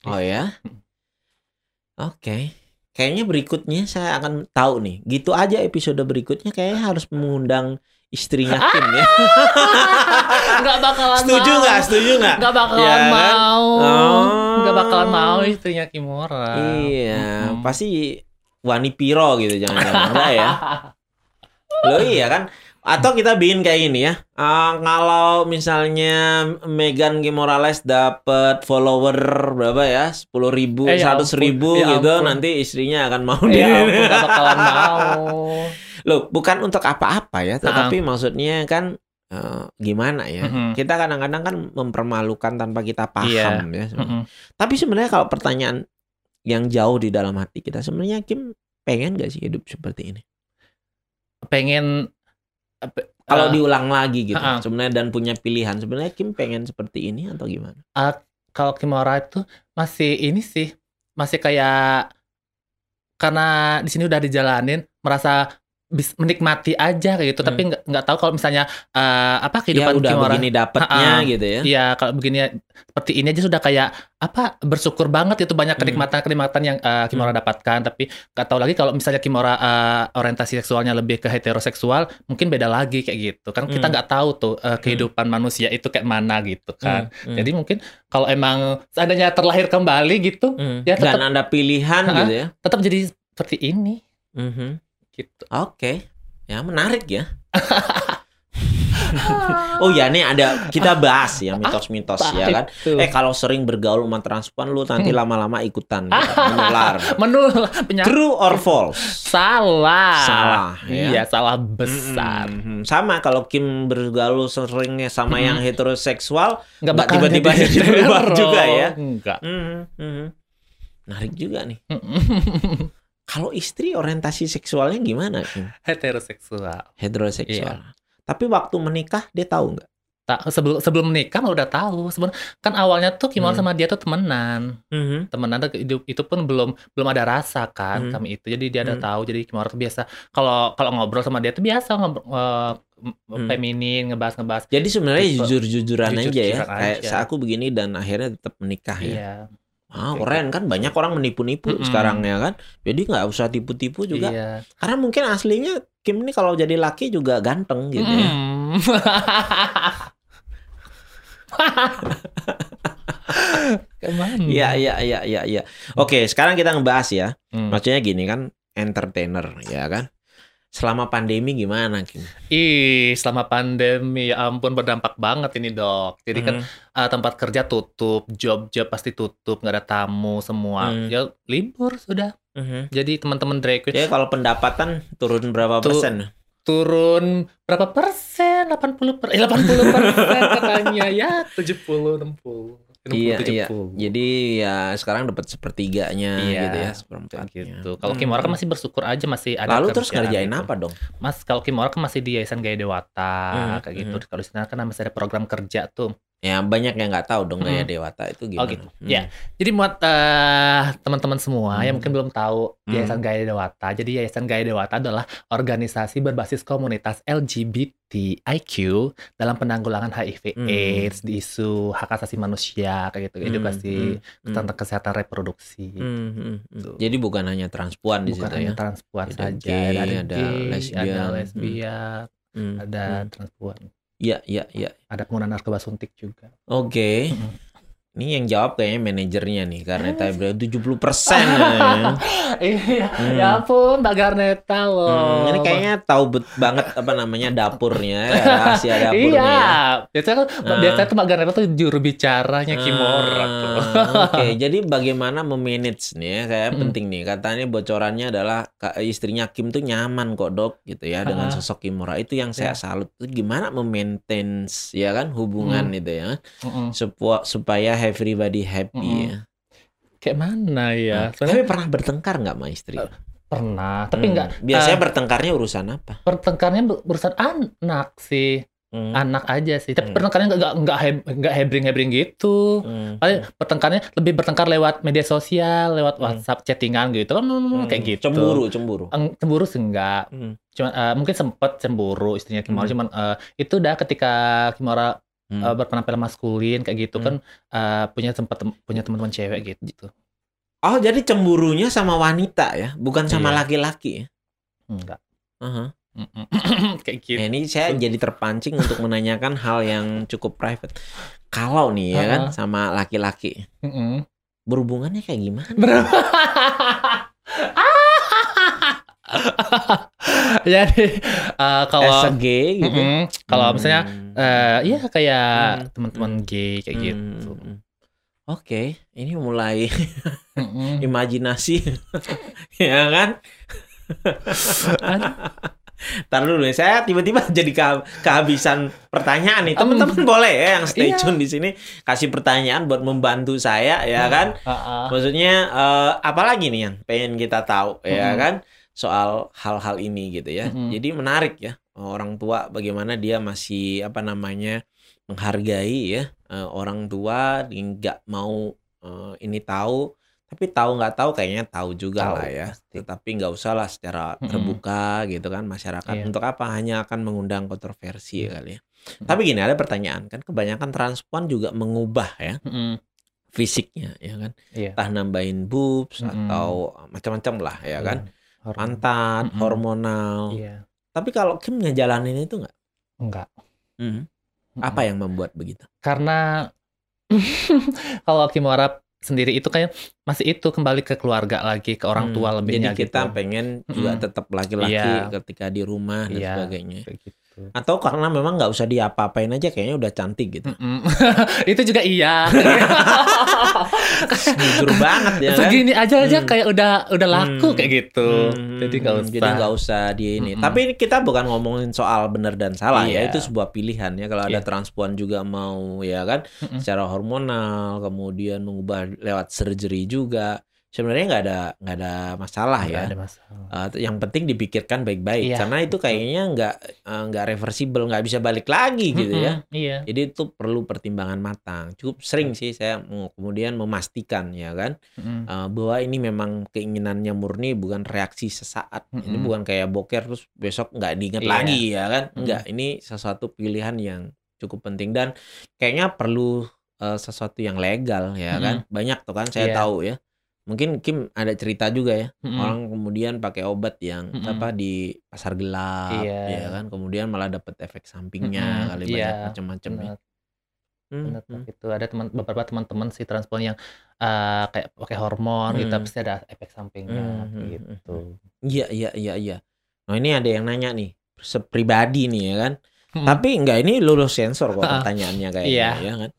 Oh ya? Oke. Kayaknya berikutnya saya akan tahu nih. Gitu aja episode berikutnya kayaknya harus mengundang istrinya Kim ya. nggak bakalan setuju mau. nggak? Setuju nggak? nggak bakalan Ya mau Oh. nggak bakalan mau istrinya Kimura Iya, Mm-mm. pasti Wani Piro gitu jangan-jangan Enggak ya. Loh iya kan? Atau kita bikin kayak ini ya. Eh, kalau misalnya Megan Kim Morales dapat follower berapa ya? 10 ribu, Eh, ya 100 ribu. Ya gitu, ampun. nanti istrinya akan mau ya dia. ampun, bakalan mau Loh, bukan untuk apa-apa ya, tetapi maksudnya kan eh, gimana ya? Mm-mm. Kita kadang-kadang kan mempermalukan tanpa kita paham Iya. ya. Mm-mm. Tapi sebenarnya kalau pertanyaan yang jauh di dalam hati kita, sebenarnya Kim pengen gak sih hidup seperti ini? pengen Kalau eh, diulang lagi gitu, uh-uh. sebenarnya dan punya pilihan, sebenarnya Kim pengen seperti ini atau gimana? kalau Kimura itu masih ini sih masih kayak karena di sini udah dijalanin merasa bis, menikmati aja kayak gitu Hmm. tapi nggak nggak tahu kalau misalnya eh, apa Ya kehidupan udah Kimura begini dapatnya Ha-ha. gitu ya. Iya, kalau begini seperti ini aja sudah kayak apa bersyukur banget itu banyak Hmm. kenikmatan-kenikmatan yang eh, Kimura dapatkan. Tapi nggak tahu lagi kalau misalnya Kimura eh, orientasi seksualnya lebih ke heteroseksual, mungkin beda lagi kayak gitu. Kan kita Hmm. nggak tahu tuh eh, kehidupan manusia itu kayak mana gitu kan. Hmm, hmm. Jadi mungkin kalau emang seandainya terlahir kembali gitu, Hmm. ya tetap- dan ada pilihan Ha-ha. gitu ya. tetap jadi seperti ini Mhm. Gitu. Oke, ya menarik ya. oh ya, nih ada kita bahas ya mitos-mitos ya kan. Itu. Eh kalau sering bergaul sama transpuan lu nanti Hmm. lama-lama ikutan gitu, menular. Menul penyakit True or false? salah. Salah, ya. Iya, salah besar. Mm-mm. Sama kalau Kim bergaul seringnya sama Mm-mm. yang heteroseksual, Nggak tiba-tiba jadi berubah juga ya. Enggak. mhm, mhm. menarik juga nih. Kalau istri orientasi seksualnya gimana Kim? Heteroseksual. Heteroseksual. Tapi waktu menikah dia tahu nggak? Ta- sebelum sebelum menikah mah udah tahu. Sebelum kan awalnya tuh Kimora Hmm. sama dia tuh temenan. Mhm. Temenan tuh itu, itu pun belum belum ada rasa kan Hmm. kami itu. Jadi dia udah Hmm. tahu. Jadi Kimora tuh biasa kalau kalau ngobrol sama dia tuh biasa ngobrol eh, Hmm. feminin ngebahas-ngebahas. Jadi sebenarnya Tipe- jujur-jujuran aja ya. jujur-jujuran Kayak aja. "Sa, aku begini dan akhirnya tetap menikah ya. Iya. Ah, keren kan banyak orang menipu-nipu Mm-mm. sekarang ya kan. Jadi nggak usah tipu-tipu juga. Iya. Karena mungkin aslinya Kim ini kalau jadi laki juga ganteng gitu ya. Mm. Ke mana? Iya, iya, iya, iya, iya. Oke, sekarang kita ngebahas ya. Hmm. Maksudnya gini kan, entertainer ya kan. Selama pandemi gimana Kim? Ih, selama pandemi ya ampun berdampak banget ini dok. Jadi kan Mhm. eh, tempat kerja tutup, job-job pasti tutup, nggak ada tamu semua. Hmm. Ya libur sudah. Mhm. Jadi teman-teman drag queen Jadi kalau pendapatan turun berapa Tuh. persen? turun berapa persen? 80 per, eh, 80 persen katanya ya 70 60 60 Iya, iya. 70. Jadi ya sekarang dapat sepertiganya Iya, gitu ya, Kayak seperempatnya. gitu. Kalau Hmm. Kimora kan masih bersyukur aja masih ada Lalu terus ngerjain gitu. apa dong? Mas kalau Kimora kan masih di Yayasan Gaya Dewata Hmm, kayak gitu. hmm. Kalau di sana kan masih ada program kerja tuh. Ya banyak yang nggak tahu dong gaya Hmm. Dewata itu gimana. gitu. Hmm. Ya. Jadi buat eh, teman-teman semua yang Hmm. mungkin belum tahu Hmm. Yayasan Gaya Dewata. Jadi Yayasan Gaya Dewata adalah organisasi berbasis komunitas LGBTIQ dalam penanggulangan HIV Hmm. AIDS, di isu hak asasi manusia kayak gitu, edukasi hmm, hmm. tentang kesehatan reproduksi. Hmm, hmm, hmm. Gitu. Jadi bukan hanya transpuan di Bukan situ hanya ya. transpuan Ada saja, gay, ada, ada gay, lesbian. ada lesbian, Hmm, ada hmm. transpuan, Iya, iya, iya. ada penggunaan narkoba suntik juga. Oke. Mm-mm. Ini yang jawab kayaknya manajernya nih karena tadi bilang 70% ya. iya, Hmm. ya ampun, Mbak Garneta loh. Hmm, ini kayaknya tahu bet banget apa namanya dapurnya, ya, rahasia dapurnya. Iya, ya. biasanya kan Ah. biasanya tuh Mbak Garneta tuh juru bicaranya Kimora tuh. Ah, Oke, jadi bagaimana memanage nih ya? Kayak Mm. penting nih. Katanya bocorannya adalah istrinya Kim tuh nyaman kok dok, gitu ya dengan sosok Kimura. Itu yang saya Iya. salut. Itu gimana memaintain ya kan hubungan Mm. itu ya, Mm-mm. supaya supaya everybody happy Mm-mm. ya. Kayak mana ya? Nah, Soalnya Tapi pernah bertengkar nggak sama istri? pernah, tapi Hmm, enggak Biasanya eh, bertengkarnya urusan apa? pertengkarnya ber- urusan anak sih, Hmm. anak aja sih. Tapi Hmm. pertengkarnya enggak enggak enggak heb- enggak hebring-hebring gitu. Hmm. Paling pertengkarnya lebih bertengkar lewat media sosial, lewat Hmm. WhatsApp, chattingan gitu kan Hmm. kayak gitu. Cemburu, cemburu. Eng- Cemburu sih enggak. Hmm. Cuma eh, mungkin sempet cemburu istrinya Kimora, Hmm. cuman eh, itu udah ketika Kimora Hmm. eh, berpenampilan maskulin kayak gitu Hmm. kan eh, punya sempat punya teman-teman cewek gitu. Oh, jadi cemburunya sama wanita ya, bukan sama Iya. laki-laki ya? Enggak. Aha. Mm-mm. kayak gitu. Ya, ini saya jadi terpancing untuk menanyakan hal yang cukup private. Kalau nih ya kan Ha-ha. sama laki-laki, Mm-mm. berhubungannya kayak gimana? Ber- Jadi eh, kalau As a gay gitu. Mm-mm. kalau misalnya Hmm. eh iya kayak Hmm. teman-teman gay kayak Hmm, gitu. hmm. Oke, ini mulai Mm-mm. imajinasi, ya kan? Ntar dulu nih, saya tiba-tiba jadi ke- kehabisan pertanyaan nih. Teman-teman boleh ya yang stay Iya. tune di sini kasih pertanyaan buat membantu saya ya kan? Ah, ah. Maksudnya eh, apalagi nih yang pengen kita tahu ya kan soal hal-hal ini gitu ya. Mm-mm. Jadi menarik ya orang tua bagaimana dia masih apa namanya menghargai ya eh, orang tua nggak mau eh, ini tahu tapi tahu nggak tahu kayaknya tahu juga Tahu, lah ya. pasti. Tetapi nggak usah lah secara terbuka gitu kan masyarakat Iya. untuk apa hanya akan mengundang kontroversi Mm. kali ya. Tapi gini ada pertanyaan kan kebanyakan transpuan juga mengubah ya Mm-mm. fisiknya ya kan Iya. entah nambahin boobs Mm-mm. atau macam-macam lah ya kan Hormon. pantat Mm-mm. hormonal Iya. tapi kalau Kim ngejalanin itu nggak Enggak. Mhm. Mm-mm. apa yang membuat begitu Karena kalau Kimura sendiri itu kayak masih itu kembali ke keluarga lagi ke orang Hmm, tua lebihnya jadi kita gitu. pengen juga tetap laki-laki Iya. ketika di rumah dan Iya. sebagainya Kayak gitu. Atau karena memang nggak usah diapa-apain aja kayaknya udah cantik gitu Mm-mm. itu juga iya. jujur banget ya kan Segini aja aja Hmm. kayak udah udah laku Hmm. kayak gitu. Hmm, Jadi nggak usah. Jadi nggak usah di ini. Mm-mm. Tapi ini kita bukan ngomongin soal benar dan salah ya. Iya. Itu sebuah pilihan ya. Kalau ada Iya. transpuan juga mau ya kan, secara hormonal, kemudian mengubah lewat surgery juga. Sebenarnya nggak ada nggak ada masalah Nggak ya. ada masalah. Uh, yang penting dipikirkan baik-baik Iya, karena itu betul. kayaknya nggak uh, nggak reversible, nggak bisa balik lagi gitu ya. Iya. Jadi itu perlu pertimbangan matang. Cukup sering sih saya mau kemudian memastikan ya kan uh, bahwa ini memang keinginannya murni bukan reaksi sesaat. Ini bukan kayak boker terus besok nggak diingat Iya. lagi ya kan? Mm. Enggak, ini sesuatu pilihan yang cukup penting dan kayaknya perlu uh, sesuatu yang legal ya kan? Banyak tuh kan saya Iya. tahu ya. Mungkin Kim ada cerita juga ya. Mm-mm. Orang kemudian pakai obat yang Mm-mm. apa di pasar gelap Iya. ya kan? Kemudian malah dapat efek sampingnya Mm-mm, kali iya, banyak macam-macam ya. Benar, Hmm, hmm. gitu. Ada teman beberapa teman-teman si transplant yang eh, kayak pakai hormon gitu, Hmm. pasti ada efek sampingnya Hmm, hmm, gitu. Iya, iya, iya, iya. Nah ini ada yang nanya nih, sepribadi nih ya kan. Mm. Tapi enggak ini lulus sensor kok pertanyaannya kayaknya Iya. ya kan.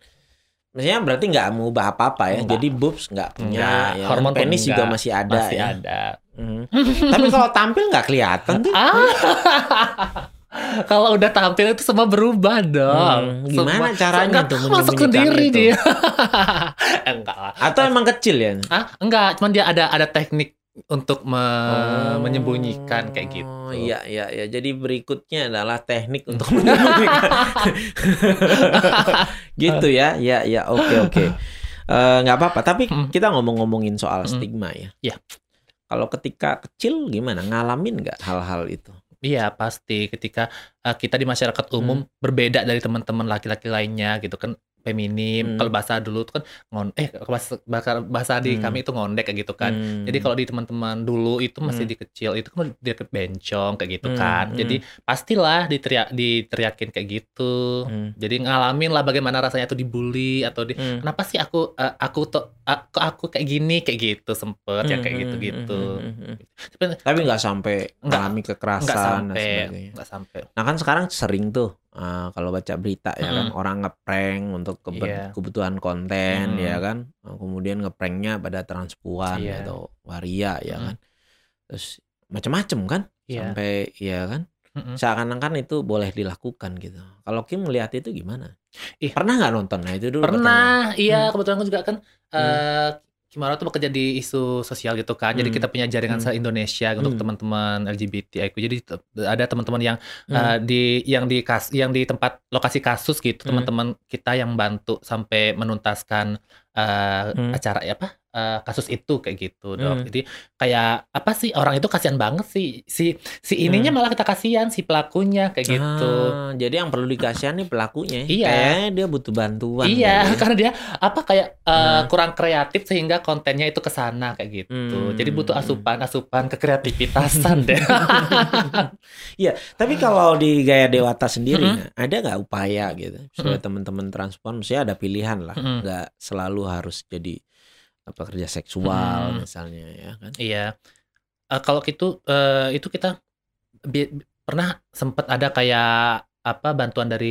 Maksudnya berarti nggak mengubah apa-apa ya. Enggak. Jadi boobs nggak punya, Enggak, ya. hormon pun penis juga masih ada Masih ya. ada. Mhm. Tapi kalau tampil nggak kelihatan tuh. Ah. Kalau udah tampil itu semua berubah dong. Hmm, gimana caranya Enggak, tuh masuk sendiri itu? dia. enggak lah. Atau emang kecil ya? Ah, enggak, cuman dia ada ada teknik untuk me- Oh. menyembunyikan kayak gitu. Oh iya iya iya. Jadi berikutnya adalah teknik untuk menyembunyikan. gitu ya. Ya ya oke oke. Eh, nggak apa-apa. Tapi Hmm. kita ngomong-ngomongin soal Hmm. stigma ya. Iya. Kalau ketika kecil gimana? Ngalamin nggak hal-hal itu? Iya pasti ketika uh, kita di masyarakat umum berbeda dari teman-teman laki-laki lainnya gitu kan Hmm. feminim kalau bahasa dulu tuh kan ngon eh bahasa bahasa, di Hmm. kami itu ngondek kayak gitu kan Hmm. jadi kalau di teman-teman dulu itu masih Hmm. di kecil itu kan dia ke bencong kayak gitu Hmm, kan hmm. jadi pastilah diteriak diteriakin kayak gitu Hmm. jadi ngalamin lah bagaimana rasanya itu dibully atau di Hmm. kenapa sih aku uh, aku tuh uh, kok aku kayak gini kayak gitu sempet ya kayak Hmm, gitu-gitu hmm, hmm, hmm, hmm. tapi nggak sampai Nggak- nggak kekerasan sampai nggak sampai Nah kan sekarang sering tuh eh, kalau baca berita ya kan Mm-mm. orang ngeprank untuk kebe- Iya. kebutuhan konten Mm-mm. ya kan, Eh, kemudian ngepranknya pada transpuan Iya. atau waria ya Mm-mm. kan, terus macam-macam kan, Iya. sampai ya kan, seakan-akan itu boleh dilakukan gitu. Kalau Kim melihat itu gimana? Ih. Pernah nggak nonton? Nah itu dulu Pernah, iya Hmm. kebetulan aku juga kan eh Kimaro tuh bekerja di isu sosial gitu kan. Jadi Hmm. kita punya jaringan Hmm. se-Indonesia untuk Hmm. teman-teman LGBTIQ. Jadi te- ada teman-teman yang Hmm. eh, di yang di kas yang di tempat lokasi kasus gitu, Hmm. teman-teman kita yang bantu sampai menuntaskan eh, Hmm. acara ya apa? Eh, kasus itu kayak gitu, Hmm. Dok. Jadi kayak apa sih orang itu kasihan banget sih si si ininya Hmm. malah kita kasihan si pelakunya kayak gitu. Ah, jadi yang perlu dikasihani pelakunya. ya. Iya. Kayaknya dia butuh bantuan. Iya, ya. karena dia apa kayak eh, Nah. kurang kreatif sehingga kontennya itu ke sana kayak gitu. Hmm. Jadi butuh asupan-asupan kekreativitasan deh. Iya, tapi kalau di gaya dewata sendiri Mm-mm. ada nggak upaya gitu supaya teman-teman transpuan mesti ada pilihan lah, Mm-mm. nggak selalu harus jadi apa kerja seksual Mm-mm. misalnya ya kan? Iya. Eh, kalau gitu eh, itu kita bi- pernah sempat ada kayak apa bantuan dari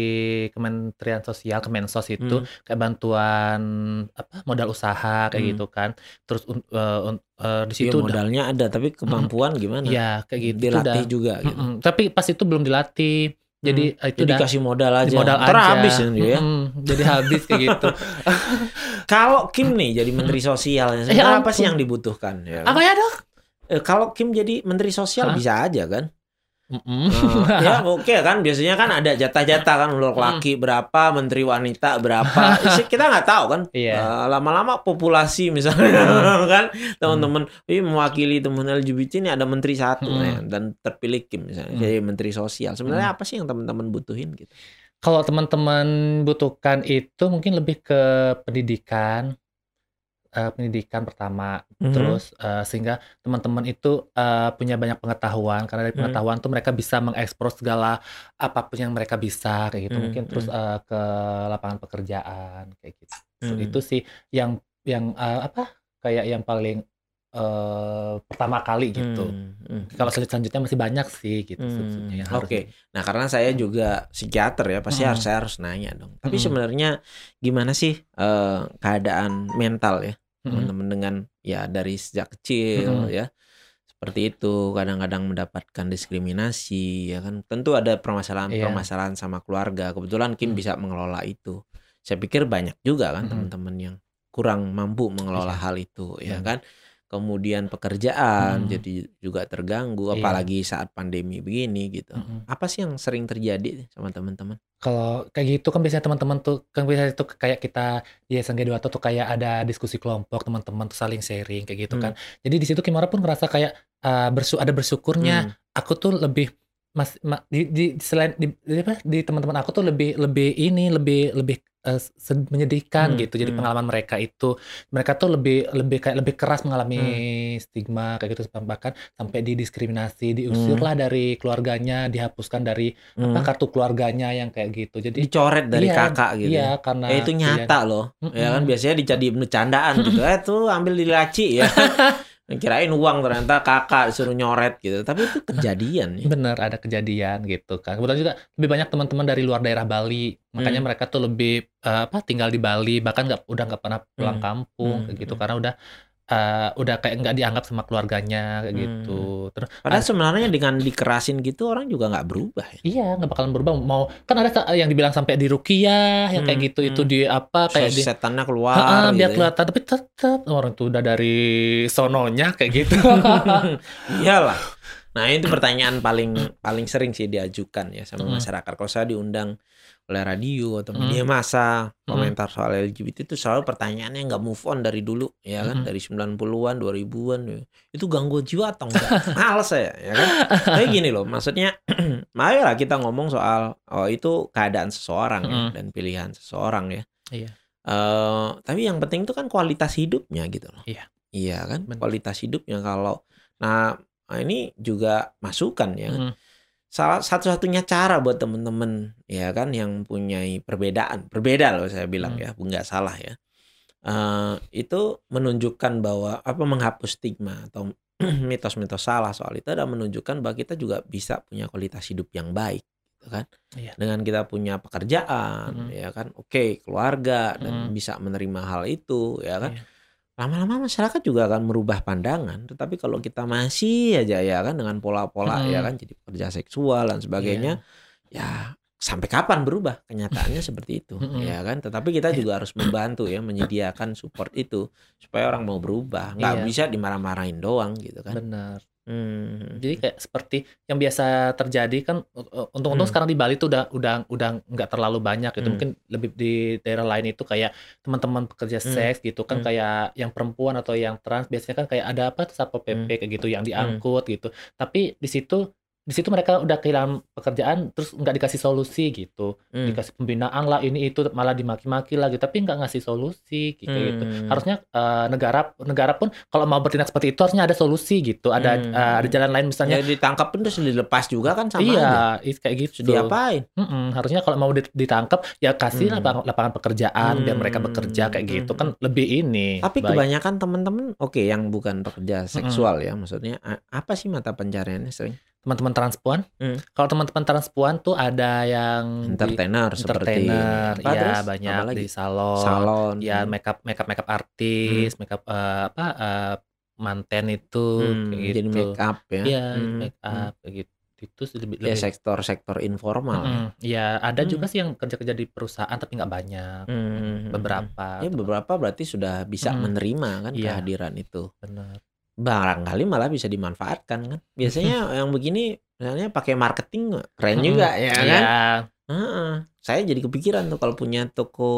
Kementerian Sosial Kemensos itu Hmm. kayak bantuan apa modal usaha kayak Hmm. gitu kan. Terus un- eh, di situ udah modalnya ada, tapi kemampuan gimana? ya kayak gitu itu Dilatih udah. juga gitu. Tapi pas itu belum dilatih. Jadi eh, itu Jadi udah kasih modal aja, modal ntar aja. habis nanti ya. Mm-mm, jadi habis kayak gitu. Kalau Kim nih jadi Menteri Sosial, Ya sebenarnya apa sih yang dibutuhkan? Ya? Apa ya dok? Eh, kalau Kim jadi Menteri Sosial Hah? bisa aja kan? Mm-mm. Eh, ya oke kan biasanya kan ada jatah-jatah kan untuk Hmm. laki berapa menteri wanita berapa kita nggak tahu kan Iya. Eh, lama-lama populasi misalnya kan teman-teman ini mewakili teman LGBT ini ada menteri satu Hmm. ya, dan terpilih Kim misalnya Hmm. jadi menteri sosial sebenarnya apa sih yang teman-teman butuhin gitu Kalau teman-teman butuhkan itu mungkin lebih ke pendidikan, eh, pendidikan pertama, Mhm. terus eh, sehingga teman-teman itu eh, punya banyak pengetahuan karena dari Hmm. pengetahuan tuh mereka bisa mengekspor segala apa pun yang mereka bisa kayak gitu. Hmm, Mungkin terus eh, ke lapangan pekerjaan kayak gitu. Hmm. Itu sih yang yang eh, apa kayak yang paling eh, pertama kali gitu. Hmm, hmm. Kalau selanjut- selanjutnya masih banyak sih gitu Hmm, yang oke. harus. Nah, karena saya juga psikiater ya, pasti Hmm. harus saya harus nanya dong. Tapi Hmm. sebenarnya gimana sih eh, keadaan mental ya Mm-mm. teman-teman dengan ya dari sejak kecil Mm-mm. ya seperti itu kadang-kadang mendapatkan diskriminasi ya kan tentu ada permasalahan-permasalahan sama keluarga kebetulan Kim Hmm. bisa mengelola itu saya pikir banyak juga kan Mm-mm. teman-teman yang kurang mampu mengelola Iya. hal itu ya Hmm. kan kemudian pekerjaan Hmm. jadi juga terganggu Iya. apalagi saat pandemi begini gitu. Mm-mm. Apa sih yang sering terjadi sama teman-teman? Kalau kayak gitu kan biasanya teman-teman tuh kan biasanya itu kayak kita di SNG 21 tuh kayak ada diskusi kelompok teman-teman tuh saling sharing kayak gitu Hmm. kan. Jadi di situ Kimora pun ngerasa kayak uh, bersu ada bersyukurnya Hmm. aku tuh lebih mas ma- di, di selain di, di apa di teman-teman aku tuh lebih lebih ini lebih lebih se- menyedihkan Hmm, gitu jadi hmm. pengalaman mereka itu mereka tuh lebih lebih kayak lebih keras mengalami Hmm. stigma kayak gitu bahkan sampai didiskriminasi diusirlah dari keluarganya dihapuskan dari apa Hmm. kartu keluarganya yang kayak gitu jadi Dicoret dari Iya, kakak gitu. iya ya. karena Eh, itu nyata loh. Mm-mm. Ya kan biasanya dijadi bercandaan gitu. Eh tuh ambil di laci ya. Kirain uang ternyata kakak disuruh nyoret gitu. Tapi itu kejadian ya. Bener ada kejadian gitu kan. Kebetulan juga lebih banyak teman-teman dari luar daerah Bali. Makanya Hmm. mereka tuh lebih eh, apa tinggal di Bali bahkan nggak udah nggak pernah pulang Hmm. kampung Hmm. gitu Hmm. karena udah eh, udah kayak nggak dianggap sama keluarganya kayak Hmm. gitu. Terus Padahal ada- sebenarnya dengan dikerasin gitu orang juga nggak berubah ya. iya nggak bakalan berubah mau kan ada yang dibilang sampai di rukiah yang kayak Hmm, gitu itu hmm. di apa kayak di setannya keluar Ha-ha, biar gitu ya. kelihatan tapi tetap orang tuh udah dari sononya kayak gitu. Iyalah. Nah, itu pertanyaan paling paling sering sih diajukan ya sama Mm. masyarakat. Kalau saya diundang oleh radio atau Mm. media massa, Mm. komentar soal LGBT itu selalu pertanyaannya nggak move on dari dulu, ya kan? Mm. Dari 90-an, 2000-an ya. Itu gangguan jiwa atau enggak? Males saya, ya kan? Tapi gini loh, maksudnya marilah kita ngomong soal oh itu keadaan seseorang ya, Mm. dan pilihan seseorang ya. Iya. Eh, tapi yang penting itu kan kualitas hidupnya gitu loh. Iya. Iya kan? Benar. Kualitas hidupnya kalau nah ini juga masukan ya. kan? Salah satu-satunya cara buat temen-temen ya kan yang punya perbedaan, berbeda loh saya bilang Hmm. ya, nggak salah ya. Eh, itu menunjukkan bahwa apa menghapus stigma atau mitos-mitos salah soal itu adalah menunjukkan bahwa kita juga bisa punya kualitas hidup yang baik gitu kan Iya. dengan kita punya pekerjaan Mhm. ya kan oke keluarga dan Mhm. bisa menerima hal itu ya kan Iya. Lama-lama masyarakat juga akan merubah pandangan tetapi kalau kita masih aja ya kan dengan pola-pola Mhm. ya kan jadi pekerja seksual dan sebagainya ya sampai kapan berubah kenyataannya seperti itu ya kan tetapi kita Iya. juga harus membantu ya menyediakan support itu supaya orang mau berubah nggak Iya. bisa dimarah-marahin doang gitu kan Benar. Hmm. Jadi kayak seperti yang biasa terjadi kan untung-untung Hmm. sekarang di Bali tuh udah udah udah nggak terlalu banyak gitu. Hmm. Mungkin lebih di daerah lain itu kayak teman-teman pekerja Hmm. seks gitu Hmm. kan kayak yang perempuan atau yang trans biasanya kan kayak ada apa satpol Hmm. PP kayak gitu yang diangkut gitu. Tapi di situ di situ mereka udah kehilangan pekerjaan terus nggak dikasih solusi gitu. Hmm. Dikasih pembinaan lah ini itu malah dimaki-maki lagi tapi nggak ngasih solusi gitu gitu. Hmm. Harusnya eh, negara negara pun kalau mau bertindak seperti itu harusnya ada solusi gitu. Ada Hmm. eh, ada jalan lain misalnya ya ditangkap pun terus dilepas juga kan sama iya, aja kayak gitu. Diapain Mm-mm, harusnya kalau mau dit- ditangkap ya kasih Hmm. lapangan, lapangan pekerjaan biar mereka Hmm. bekerja kayak gitu Hmm. kan lebih ini. Tapi baik. kebanyakan teman-teman oke yang bukan pekerja seksual ya maksudnya apa sih mata pencariannya sering teman-teman transpuan. Hmm. Kalau teman-teman transpuan tuh ada yang di entertainer seperti entertainer, apa ya terus? banyak Apa lagi? di salon, salon ya hmm. makeup makeup makeup artis, makeup eh, apa eh, manten itu Hmm, jadi gitu. make up ya Iya, Hmm, make up kayak gitu. Itu lebih hmm. ya lebih sektor-sektor informal ya. Mm-mm. Ya, ada Hmm. juga sih yang kerja-kerja di perusahaan tapi nggak banyak. Hmm, Beberapa. ya beberapa berarti sudah bisa Hmm. menerima kan Iya. kehadiran itu Benar. Barangkali malah bisa dimanfaatkan kan biasanya yang begini misalnya pakai marketing keren juga ya kan Iya. Heeh. Saya jadi kepikiran tuh kalau punya toko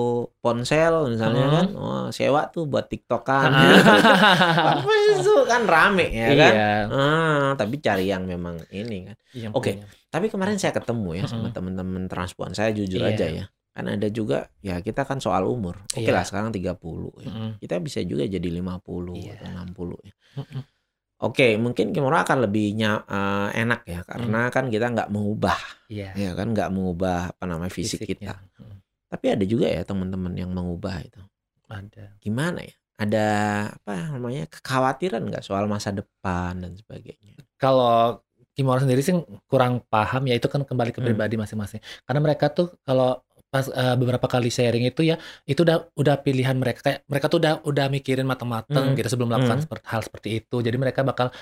ponsel misalnya Hmm. kan, wah sewa tuh buat tiktokan. Apa itu kan rame ya kan? Iya. Ah, tapi cari yang memang ini kan. Oke. punya. Tapi kemarin saya ketemu ya sama Mm-mm. teman-teman transpuan. Saya jujur Iya. aja ya. Kan ada juga ya kita kan soal umur. Oke Iya. lah sekarang 30 ya. Mm-mm. Kita bisa juga jadi 50 Iya. atau 60 ya. Mm-mm. Oke, mungkin Kimura akan lebih nya- eh, enak ya karena kan kita nggak mengubah Iya. ya kan nggak mengubah apa namanya fisik kita. Fisiknya. Mm. Tapi ada juga ya teman-teman yang mengubah itu. Ada. Gimana ya? Ada apa namanya kekhawatiran nggak soal masa depan dan sebagainya? Kalau Kimura sendiri sih kurang paham ya itu kan kembali ke Hmm. pribadi masing-masing. Karena mereka tuh kalau pas eh, beberapa kali sharing itu ya itu udah udah pilihan mereka kayak mereka tuh udah udah mikirin matang-matang Hmm. gitu sebelum melakukan Hmm. seperti hal seperti itu. Jadi mereka bakal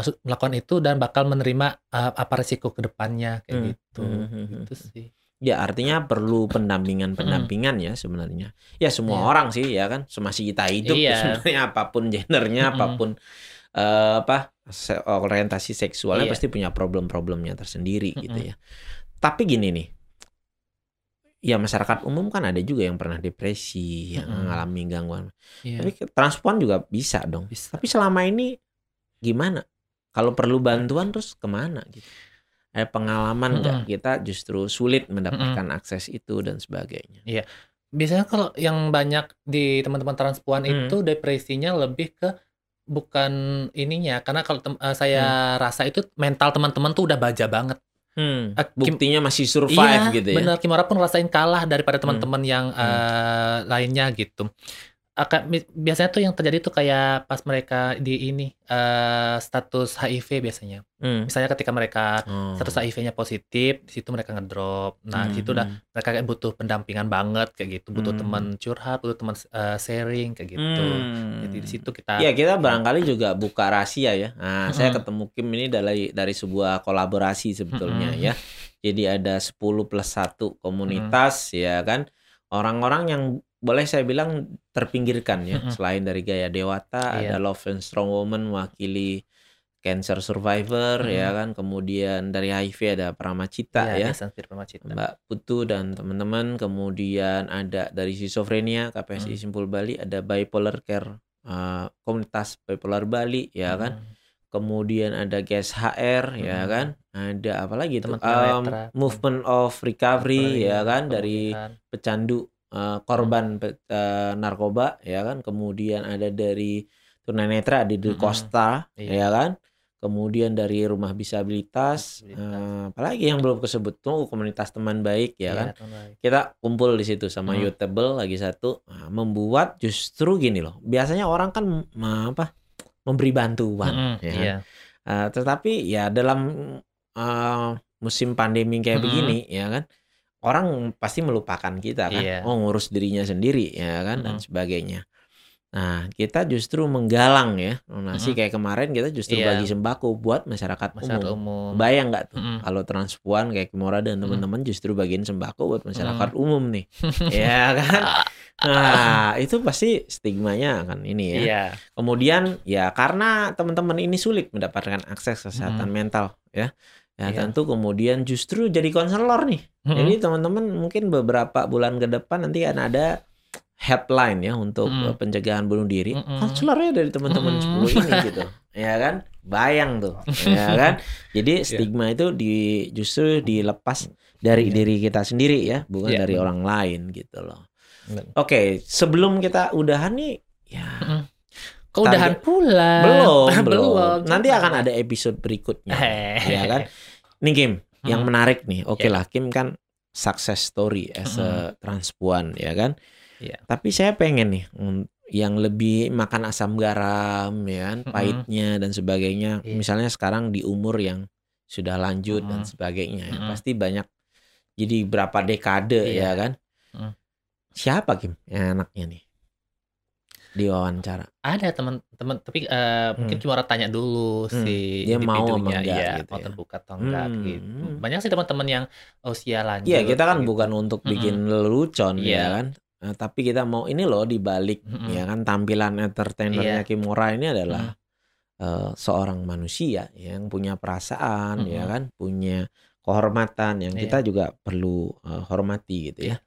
su- melakukan itu dan bakal menerima eh, apa resiko ke depannya kayak Hmm. gitu. Hmm, hmm, hmm, Gitu sih. Ya artinya perlu pendampingan-pendampingan ya sebenarnya. Ya semua Iya. orang sih ya kan semasa kita hidup Iya. sebenarnya apa pun gendernya, Mm-mm. apa pun eh, apa orientasi seksualnya Iya. pasti punya problem-problemnya tersendiri gitu Mm-mm. ya. Tapi gini nih. Ya masyarakat umum kan ada juga yang pernah depresi, yang mengalami gangguan. Iya. Tapi transpuan juga bisa dong. Bisa. Tapi selama ini gimana? Kalau perlu bantuan terus ke mana gitu? Ada pengalaman nggak kita justru sulit mendapatkan akses itu dan sebagainya? Biasanya kalau yang banyak di teman-teman transpuan Hmm. itu depresinya lebih ke bukan ininya karena kalau eh, saya rasa itu mental teman-teman tuh udah baja banget. Hmm, buktinya masih survive iya, gitu ya. benar Kimura pun rasain kalah daripada Hmm. teman-teman yang Hmm. eh, lainnya gitu. Akan bi- biasanya tuh yang terjadi tuh kayak pas mereka di ini eh, status HIV biasanya. Hmm. Misalnya ketika mereka Oh. status HIV-nya positif, di situ mereka ngedrop. Nah, di situ udah Hmm. mereka kayak butuh pendampingan banget kayak gitu, butuh Hmm. teman curhat, butuh teman eh, sharing kayak gitu. Hmm. Jadi di situ kita Ya kita barangkali juga buka rahasia ya. Nah, saya Mm-mm. ketemu Kim ini dari dari sebuah kolaborasi sebetulnya Mm-mm. ya. Jadi ada 10 plus 1 komunitas ya kan. Orang-orang yang boleh saya bilang terpinggirkan ya. Mm-mm. Selain dari Gaya Dewata Iya. ada Love and Strong Woman mewakili cancer survivor Mm-mm. ya kan. Kemudian dari HIV ada Pramacita ya. Iya, Desa Firman Cita. Mbak Putu dan teman-teman kemudian ada dari schizofrenia KPSI Hmm. Simpul Bali ada bipolar care eh, komunitas bipolar Bali ya kan Hmm. kemudian ada GES HR ya Hmm. kan ada apa lagi Teman Em, tunanetra. movement of recovery Recovery, ya kan dari pecandu eh, korban eh, narkoba ya kan kemudian ada dari tunanetra di Mm-mm. Costa Iya. ya kan kemudian dari rumah disabilitas, Disabilitas. eh, apalagi yang belum kesebut tuh komunitas teman baik ya Iya, kan baik. kita kumpul di situ sama Hmm. Youthable lagi satu nah, membuat justru gini loh biasanya orang kan mm, apa memberi bantuan Mm-mm, ya kan? Iya. Eh, tetapi ya dalam eh, musim pandemi kayak Mm-mm. begini ya kan orang pasti melupakan kita kan Iya. oh ngurus dirinya sendiri ya kan dan Mm-mm. sebagainya nah kita justru menggalang ya donasi Mm-mm. kayak kemarin kita justru Iya. bagi sembako buat masyarakat, Masyarakat umum umum. bayang nggak tuh Mm-mm. kalau transpuan kayak Kimora dan teman-teman justru bagiin sembako buat masyarakat umum nih ya kan nah itu pasti stigmanya akan ini ya Iya. kemudian ya karena teman-teman ini sulit mendapatkan akses kesehatan mental ya ya Iya. tentu kemudian justru jadi konselor nih Mm-mm. jadi teman-teman mungkin beberapa bulan ke depan nanti akan ada helpline ya untuk Mm. eh, pencegahan bunuh diri Mm-mm. konselornya dari teman-teman Mm. 10 ini gitu ya kan bayang tuh ya kan jadi stigma itu di justru dilepas dari Iya. diri kita sendiri ya bukan Iya, dari orang lain gitu loh oke sebelum kita udahan nih ya Kok udahan pula? belum belum belum. nanti akan ada episode berikutnya ya kan nih Kim yang Hmm. menarik nih oke Ya. lah Kim kan success story as a transpuan ya kan Iya. tapi saya pengen nih mm, yang lebih makan asam garam ya kan Mm-mm. pahitnya dan sebagainya Iya. misalnya sekarang di umur yang sudah lanjut dan Mm-mm. sebagainya ya. Mm-mm. pasti banyak jadi berapa dekade Iya. ya kan Mm. siapa Kim yang anaknya nih diwawancara Ada teman-teman tapi mungkin Hmm. cuma orang tanya dulu Hmm. si Dia mau enggak iya, gitu mau ya. terbuka atau enggak Hmm. gitu. Banyak sih teman-teman yang usia lanjut. Iya kita kan gitu. bukan untuk bikin lelucon ya Iya. kan Eh, tapi kita mau ini loh dibalik Mm-mm. ya kan tampilan entertainernya Iya. Kimura ini adalah eh, seorang manusia yang punya perasaan ya Mm-mm. kan punya kehormatan yang Iya. kita juga perlu eh, hormati gitu ya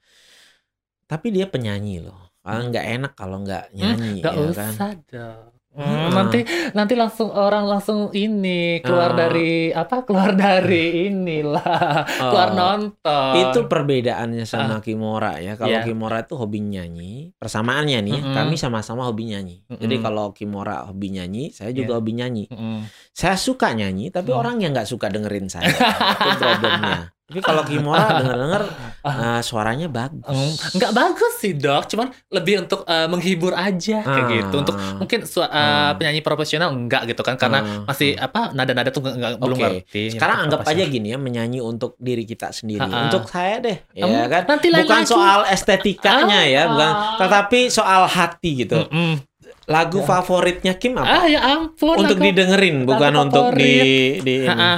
tapi dia penyanyi loh Ah, nggak enak kalau nggak nyanyi Gak ya kan usah dong. Hmm. Hmm, nanti nanti langsung orang langsung ini keluar Ah. dari apa keluar dari inilah keluar Oh. nonton Itu perbedaannya sama Kimora ya. Kalau Iya. Kimora itu hobi nyanyi, persamaannya nih, Mm-mm. kami sama-sama hobi nyanyi. Jadi Mm-mm. kalau Kimora hobi nyanyi, saya juga Iya. hobi nyanyi. Mm-mm. Saya suka nyanyi, tapi Hmm. orang yang nggak suka dengerin saya. itu problemnya. Tapi kalau Kimora denger-denger Eh, suaranya bagus. nggak bagus sih dok cuman lebih untuk eh, menghibur aja kayak Ah. gitu untuk mungkin eh, Ah. penyanyi profesional enggak gitu kan karena Ah. masih apa nada-nada tuh nggak- nggak belum ngerti Sekarang Yang anggap aja gini ya, menyanyi untuk diri kita sendiri. Ha-ha. Untuk saya deh, ya Hmm, kan. nanti lain Bukan lagi. soal estetikanya ya, bukan, tetapi soal hati gitu. Mm-mm. Lagu favoritnya Kim apa? ah ya ampun untuk lagu- didengerin bukan lagu untuk di favorit. di ini. Ha-ha.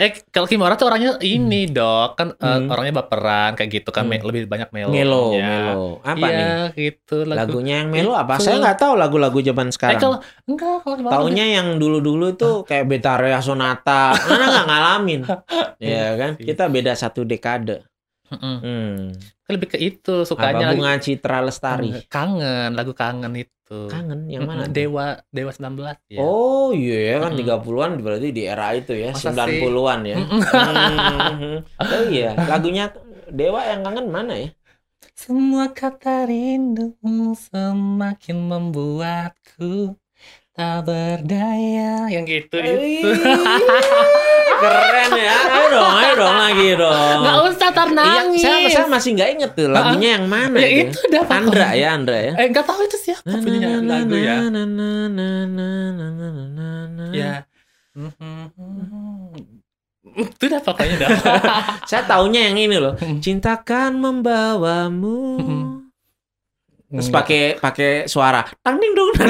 Eh kalau Kimura tuh orangnya ini dok kan eh, Hmm. orangnya baperan kayak gitu kan Hmm. lebih banyak melo. Melo, melo. Apa iya, nih? gitu lagu. Lagunya yang melo apa? Itu. Saya nggak tahu lagu-lagu zaman Eh sekarang. kalau enggak kalau Taunya yang dulu-dulu itu kayak Betarea Sonata. Mana nggak ngalamin. ya kan? sih. Kita beda satu dekade. Mm-mm. Hmm. lebih ke itu Apa sukanya lagi- bunga Citra Lestari? kangen lagu kangen itu. Kangen yang mana? Mm-mm? Dewa Dewa 19 ya. Oh iya ya kan Mm-mm. 30-an berarti di era itu ya, Masa 90-an ya. Mm-mm. Hmm. Oh iya, lagunya Dewa yang kangen mana ya? Semua kata rindu semakin membuatku tak berdaya yang gitu itu. Keren ya. Ayo dong, ayo dong lagi dong. Nggak usah tar Iya, saya, saya masih nggak inget tuh lagunya yang mana ya itu. itu udah pokoknya. Andra ya, Andra ya. Eh nggak tahu itu siapa punya lagu ya. Ya. Ya. Itu udah pokoknya dah. Saya taunya yang ini loh. Cintakan membawamu. Terus pakai pakai suara tang ding dong.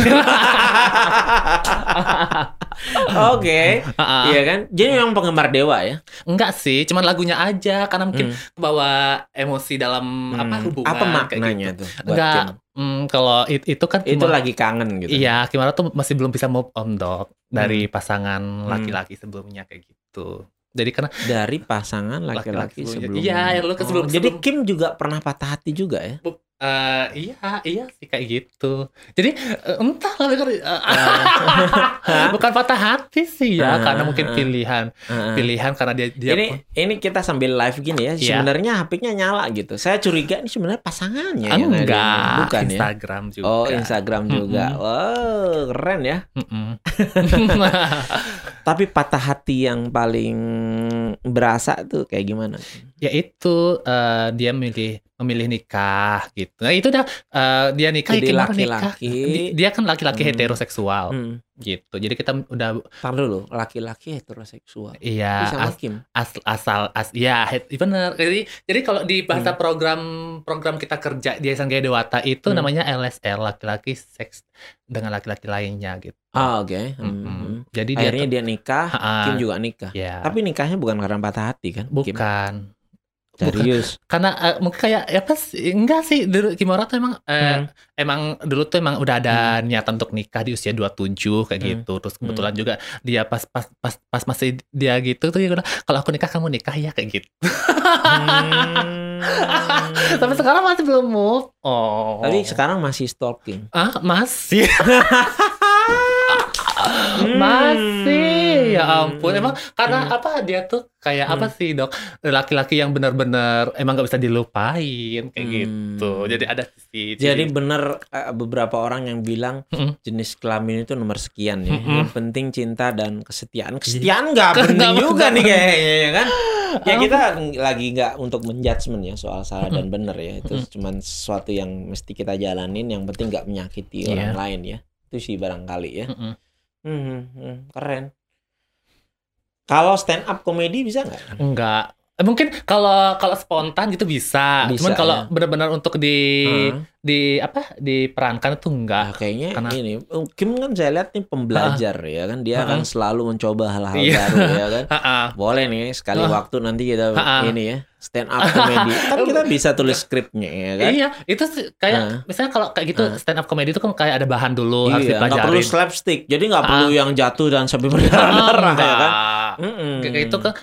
Oke, iya kan? Jadi memang penggemar Dewa ya. Enggak sih, cuman lagunya aja karena mungkin Hmm. kebawa emosi dalam apa Hmm. hubungan Apa kayak maknanya gitu. tuh? Enggak, Kim? mm, kalau it- itu kan Itu lagi kangen gitu. Iya, Kimura tuh masih belum bisa move on dok dari Hmm. pasangan laki-laki sebelumnya kayak gitu. Jadi karena Dari pasangan Laki-laki sebelumnya. Iya, lu ke Oh, sebelum- Jadi Kim juga pernah patah hati juga ya? Eh, iya, iya sih kayak gitu. Jadi eh, entah lah Hah? bukan patah hati sih ya, Ah, karena mungkin pilihan, Heeh. pilihan karena dia dia ini ini kita sambil live gini ya. Iya. Sebenarnya HP-nya nyala gitu. Saya curiga ini sebenarnya pasangannya enggak, bukan ya? Instagram juga. Oh, Instagram juga. Mm-mm. Wow, keren ya. Mm-mm. Tapi patah hati yang paling berasa tuh kayak gimana? ya itu eh, dia milih memilih nikah gitu. Nah itu udah eh, dia nikah Jadi laki-laki. Di- Dia kan laki-laki Hmm. heteroseksual Hmm. gitu. Jadi kita udah Tar dulu, laki-laki heteroseksual. iya as- as- asal as ya het- bener. Jadi jadi kalau di bahasa Hmm. program program kita kerja di Yayasan Gaya Dewata itu Hmm. namanya LSL laki-laki seks dengan laki-laki lainnya gitu. Ah, oke. Hmm. Mm-mm. Jadi dia Akhirnya tuh- dia nikah, Ha-ha. Kim juga nikah. ya Tapi nikahnya bukan karena patah hati kan? Kim? Bukan. Serius. karena eh, mungkin kayak ya pas enggak sih dulu Kimura tuh emang Hmm. eh, emang dulu tuh emang udah ada niatan untuk nikah di usia 27 kayak Hmm. gitu terus kebetulan juga dia pas pas pas pas masih dia gitu tuh dia bilang kalau aku nikah kamu nikah ya kayak gitu Hmm. sampai sekarang masih belum move oh Tapi sekarang masih stalking. ah masih Hmm. masih ya ampun emang karena Hmm. apa dia tuh kayak apa Hmm. sih dok laki-laki yang benar-benar emang nggak bisa dilupain kayak Hmm. gitu jadi ada sih Jadi bener eh, beberapa orang yang bilang Mm-mm. jenis kelamin itu nomor sekian ya. Mm-mm. Yang penting cinta dan kesetiaan. Kesetiaan nggak penting juga nih kayaknya ya kan. Ya kita lagi nggak untuk menjudgment ya soal salah dan Mm-mm. benar ya. Itu Mm-mm. cuman sesuatu yang mesti kita jalanin. Yang penting nggak menyakiti Iya. orang lain ya. Itu sih barangkali ya. Hmm, hmm, keren. Kalau stand up komedi bisa nggak? Enggak. Mungkin kalau kalau spontan gitu bisa. Bisa, Cuman kalau ya. benar-benar untuk di Hah? di apa diperankan itu enggak. Nah, kayaknya Karena- ini Kim kan saya lihat nih pembelajar ya kan dia Ha-ha. kan selalu mencoba hal-hal Iya. baru ya kan. Ha-ha. Boleh nih sekali Ah. waktu nanti kita Ha-ha. ini ya stand up comedy. kan kita bisa tulis skripnya ya kan. Iya, itu kayak Ah. misalnya kalau kayak gitu Ah. stand up comedy itu kan kayak ada bahan dulu harus Iya, nggak perlu dipelajarin. slapstick. Jadi nggak Ah. perlu yang jatuh dan sampai Ah, berdarah ya kan. enggak. Mm-mm. Kayak itu kan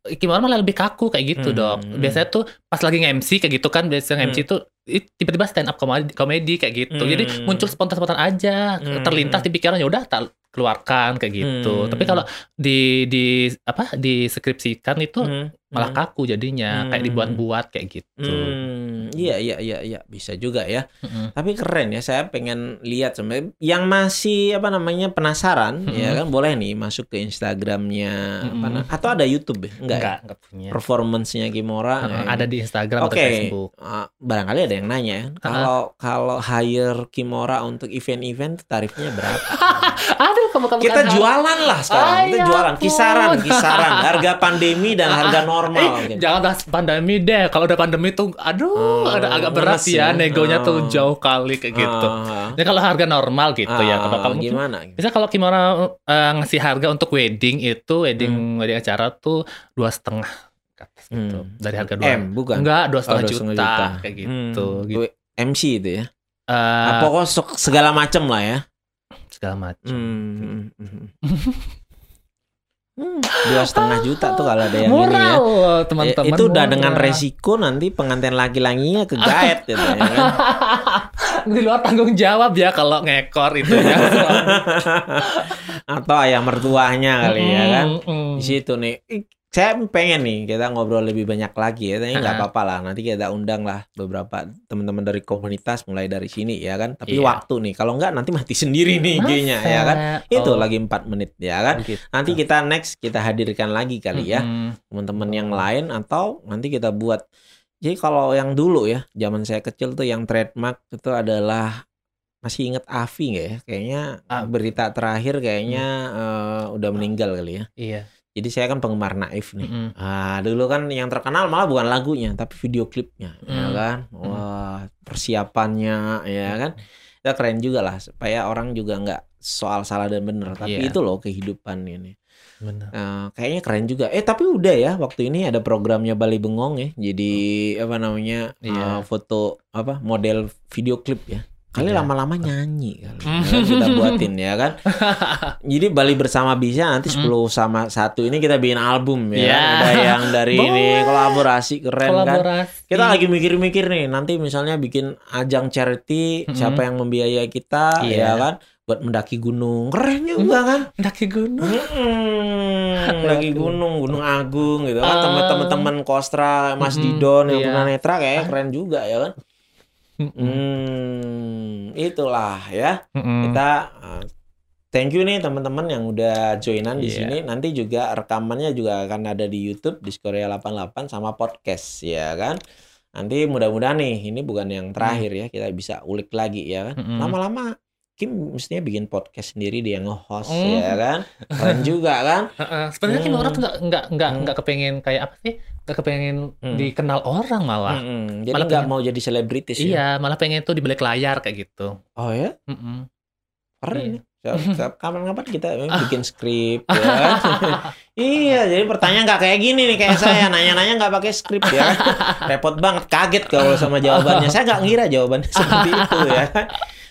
Kimura malah lebih kaku kayak gitu Hmm. dok. Biasanya tuh pas lagi nge-MC kayak gitu kan biasanya Hmm. MC itu i- tiba-tiba stand up komedi, komedi kayak gitu. Jadi Hmm. muncul spontan-spontan aja, Hmm. terlintas di pikiran ya udah tak keluarkan kayak gitu. Hmm. Tapi kalau di di apa diskripsikan itu Hmm. Malah kaku jadinya, kayak Hmm. dibuat-buat kayak gitu. Hmm, iya iya iya iya bisa juga ya. Mm-mm. Tapi keren ya, saya pengen lihat sebenarnya yang masih apa namanya penasaran Mm-mm. ya kan boleh nih masuk ke Instagramnya apa na- atau ada YouTube ya? Enggak, ya? Enggak, enggak punya. Performance-nya Kimora Uh, ya? ada di Instagram Oke, atau Facebook. ah, barangkali ada yang nanya ya. Kalau kalau hire Kimora untuk event-event tarifnya berapa? Aduh, kamu kamu Kita jualan lah sekarang, Ah, kita ya jualan kisaran, kisaran harga pandemi dan harga Eh, normal. mungkin. jangan bahas pandemi deh. Kalau udah pandemi tuh, aduh, ada agak berat ngenes ya, negonya Oh. tuh jauh kali kayak gitu. Ah, Ya kalau harga normal gitu ya. ah, Kalau kamu gimana? bisa kalau Kimura eh, ngasih harga untuk wedding itu wedding Hmm. wedding acara tuh dua setengah gitu. Hmm. Dari harga dua M bukan? enggak dua Oh, setengah dua juta, setengah kayak gitu. Hmm. gitu. MC itu ya. Eh, Ah, pokoknya segala macam lah ya. segala macam. Hmm. Dua setengah juta tuh kalau ada yang Murah ini ya. teman-teman. itu udah dengan murah. resiko nanti pengantin laki-lakinya kegaet gitu ya kan. di luar tanggung jawab ya kalau ngekor itu ya. Atau ayah mertuanya kali ya kan. Mm. Di situ nih. Saya pengen nih kita ngobrol lebih banyak lagi ya. Tapi nggak apa-apa lah. Nanti kita undang lah beberapa teman-teman dari komunitas mulai dari sini ya kan. Tapi Iya. waktu nih. Kalau nggak nanti mati sendiri nih IG-nya ya kan. Itu Oh, lagi 4 menit ya kan. gitu. Nanti kita next kita hadirkan lagi kali ya Mm-mm. teman-teman yang lain atau nanti kita buat jadi kalau yang dulu ya zaman saya kecil tuh yang trademark itu adalah masih inget Avi nggak ya kayaknya Ah. berita terakhir kayaknya eh, udah meninggal kali ya Iya. Jadi saya kan penggemar Naif nih Mm-mm. ah dulu kan yang terkenal malah bukan lagunya tapi video klipnya ya Hmm. kan wah persiapannya ya kan ya keren juga lah supaya orang juga nggak soal salah dan benar tapi Iya. itu loh kehidupan ini Benar. Eh, kayaknya keren juga. Eh tapi udah ya waktu ini ada programnya Bali Bengong ya. Jadi apa namanya eh, Iya. foto apa model video klip ya. Kali Iya. lama-lama nyanyi kali. ya kan, kita buatin ya kan. Jadi Bali bersama bisa nanti 10 sama satu ini kita bikin album ya. Iya. kan. Ada yang dari ini Boleh. kolaborasi keren kan. Kolaborasi. Kita lagi mikir-mikir nih nanti misalnya bikin ajang charity Mm-mm. siapa yang membiayai kita ya Iya. kan buat mendaki gunung. Keren juga kan. mendaki gunung. Hmm, lagi Waduh. gunung, Gunung Agung gitu kan. Ah. Teman-teman Kostra, Mas Didon yang iya. tunanetra kayak keren juga ya kan. Hmm, itulah ya. Mm-mm. Kita uh, thank you nih teman-teman yang udah joinan di Iya. sini. Nanti juga rekamannya juga akan ada di YouTube di Korea 88 sama podcast ya kan. Nanti mudah-mudahan nih ini bukan yang terakhir ya, kita bisa ulik lagi ya kan. Lama-lama Kim mestinya bikin podcast sendiri dia nge-host Mm. ya kan. Keren juga kan. Sebenarnya kan Hmm. orang tuh nggak nggak nggak Hmm. nggak kepengen kayak apa sih? Nggak kepengen Hmm. dikenal orang malah. Mm-mm. Jadi Malah nggak mau jadi selebritis ya. Iya, malah pengen tuh di balik layar kayak gitu. Oh ya? Mm-mm. Keren Iya. Kapan-kapan kita bikin skrip ya kan? iya, jadi pertanyaan nggak kayak gini nih kayak saya nanya-nanya nggak pakai skrip ya. kan? Repot banget, kaget kalau sama jawabannya. Saya nggak ngira jawabannya seperti itu ya.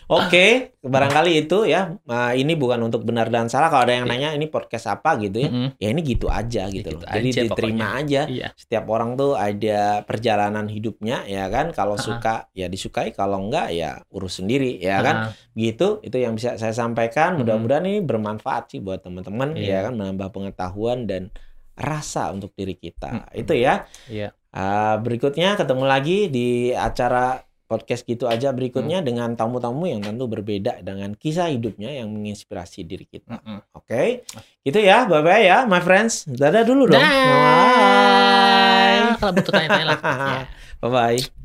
Kan? Oke, barangkali itu ya. Nah, ini bukan untuk benar dan salah. Kalau ada yang nanya ini podcast apa gitu ya, Mm-mm. ya ini gitu aja gitu gitu loh. Jadi aja diterima aja. Iya. setiap orang tuh ada perjalanan hidupnya ya kan kalau Ah. suka ya disukai kalau enggak ya urus sendiri ya kan Ah, gitu itu yang bisa saya sampaikan mudah-mudahan ini bermanfaat sih buat teman-teman ya Iya. kan menambah pengetahuan dan rasa untuk diri kita Hmm. itu ya Iya. Ah, berikutnya ketemu lagi di acara podcast gitu aja Hmm. berikutnya dengan tamu-tamu yang tentu berbeda dengan kisah hidupnya yang menginspirasi diri kita Mm-mm. oke gitu ya bye bye ya my friends dadah dulu dong bye Kalau butuh tanya-tanya lah. ya. bye bye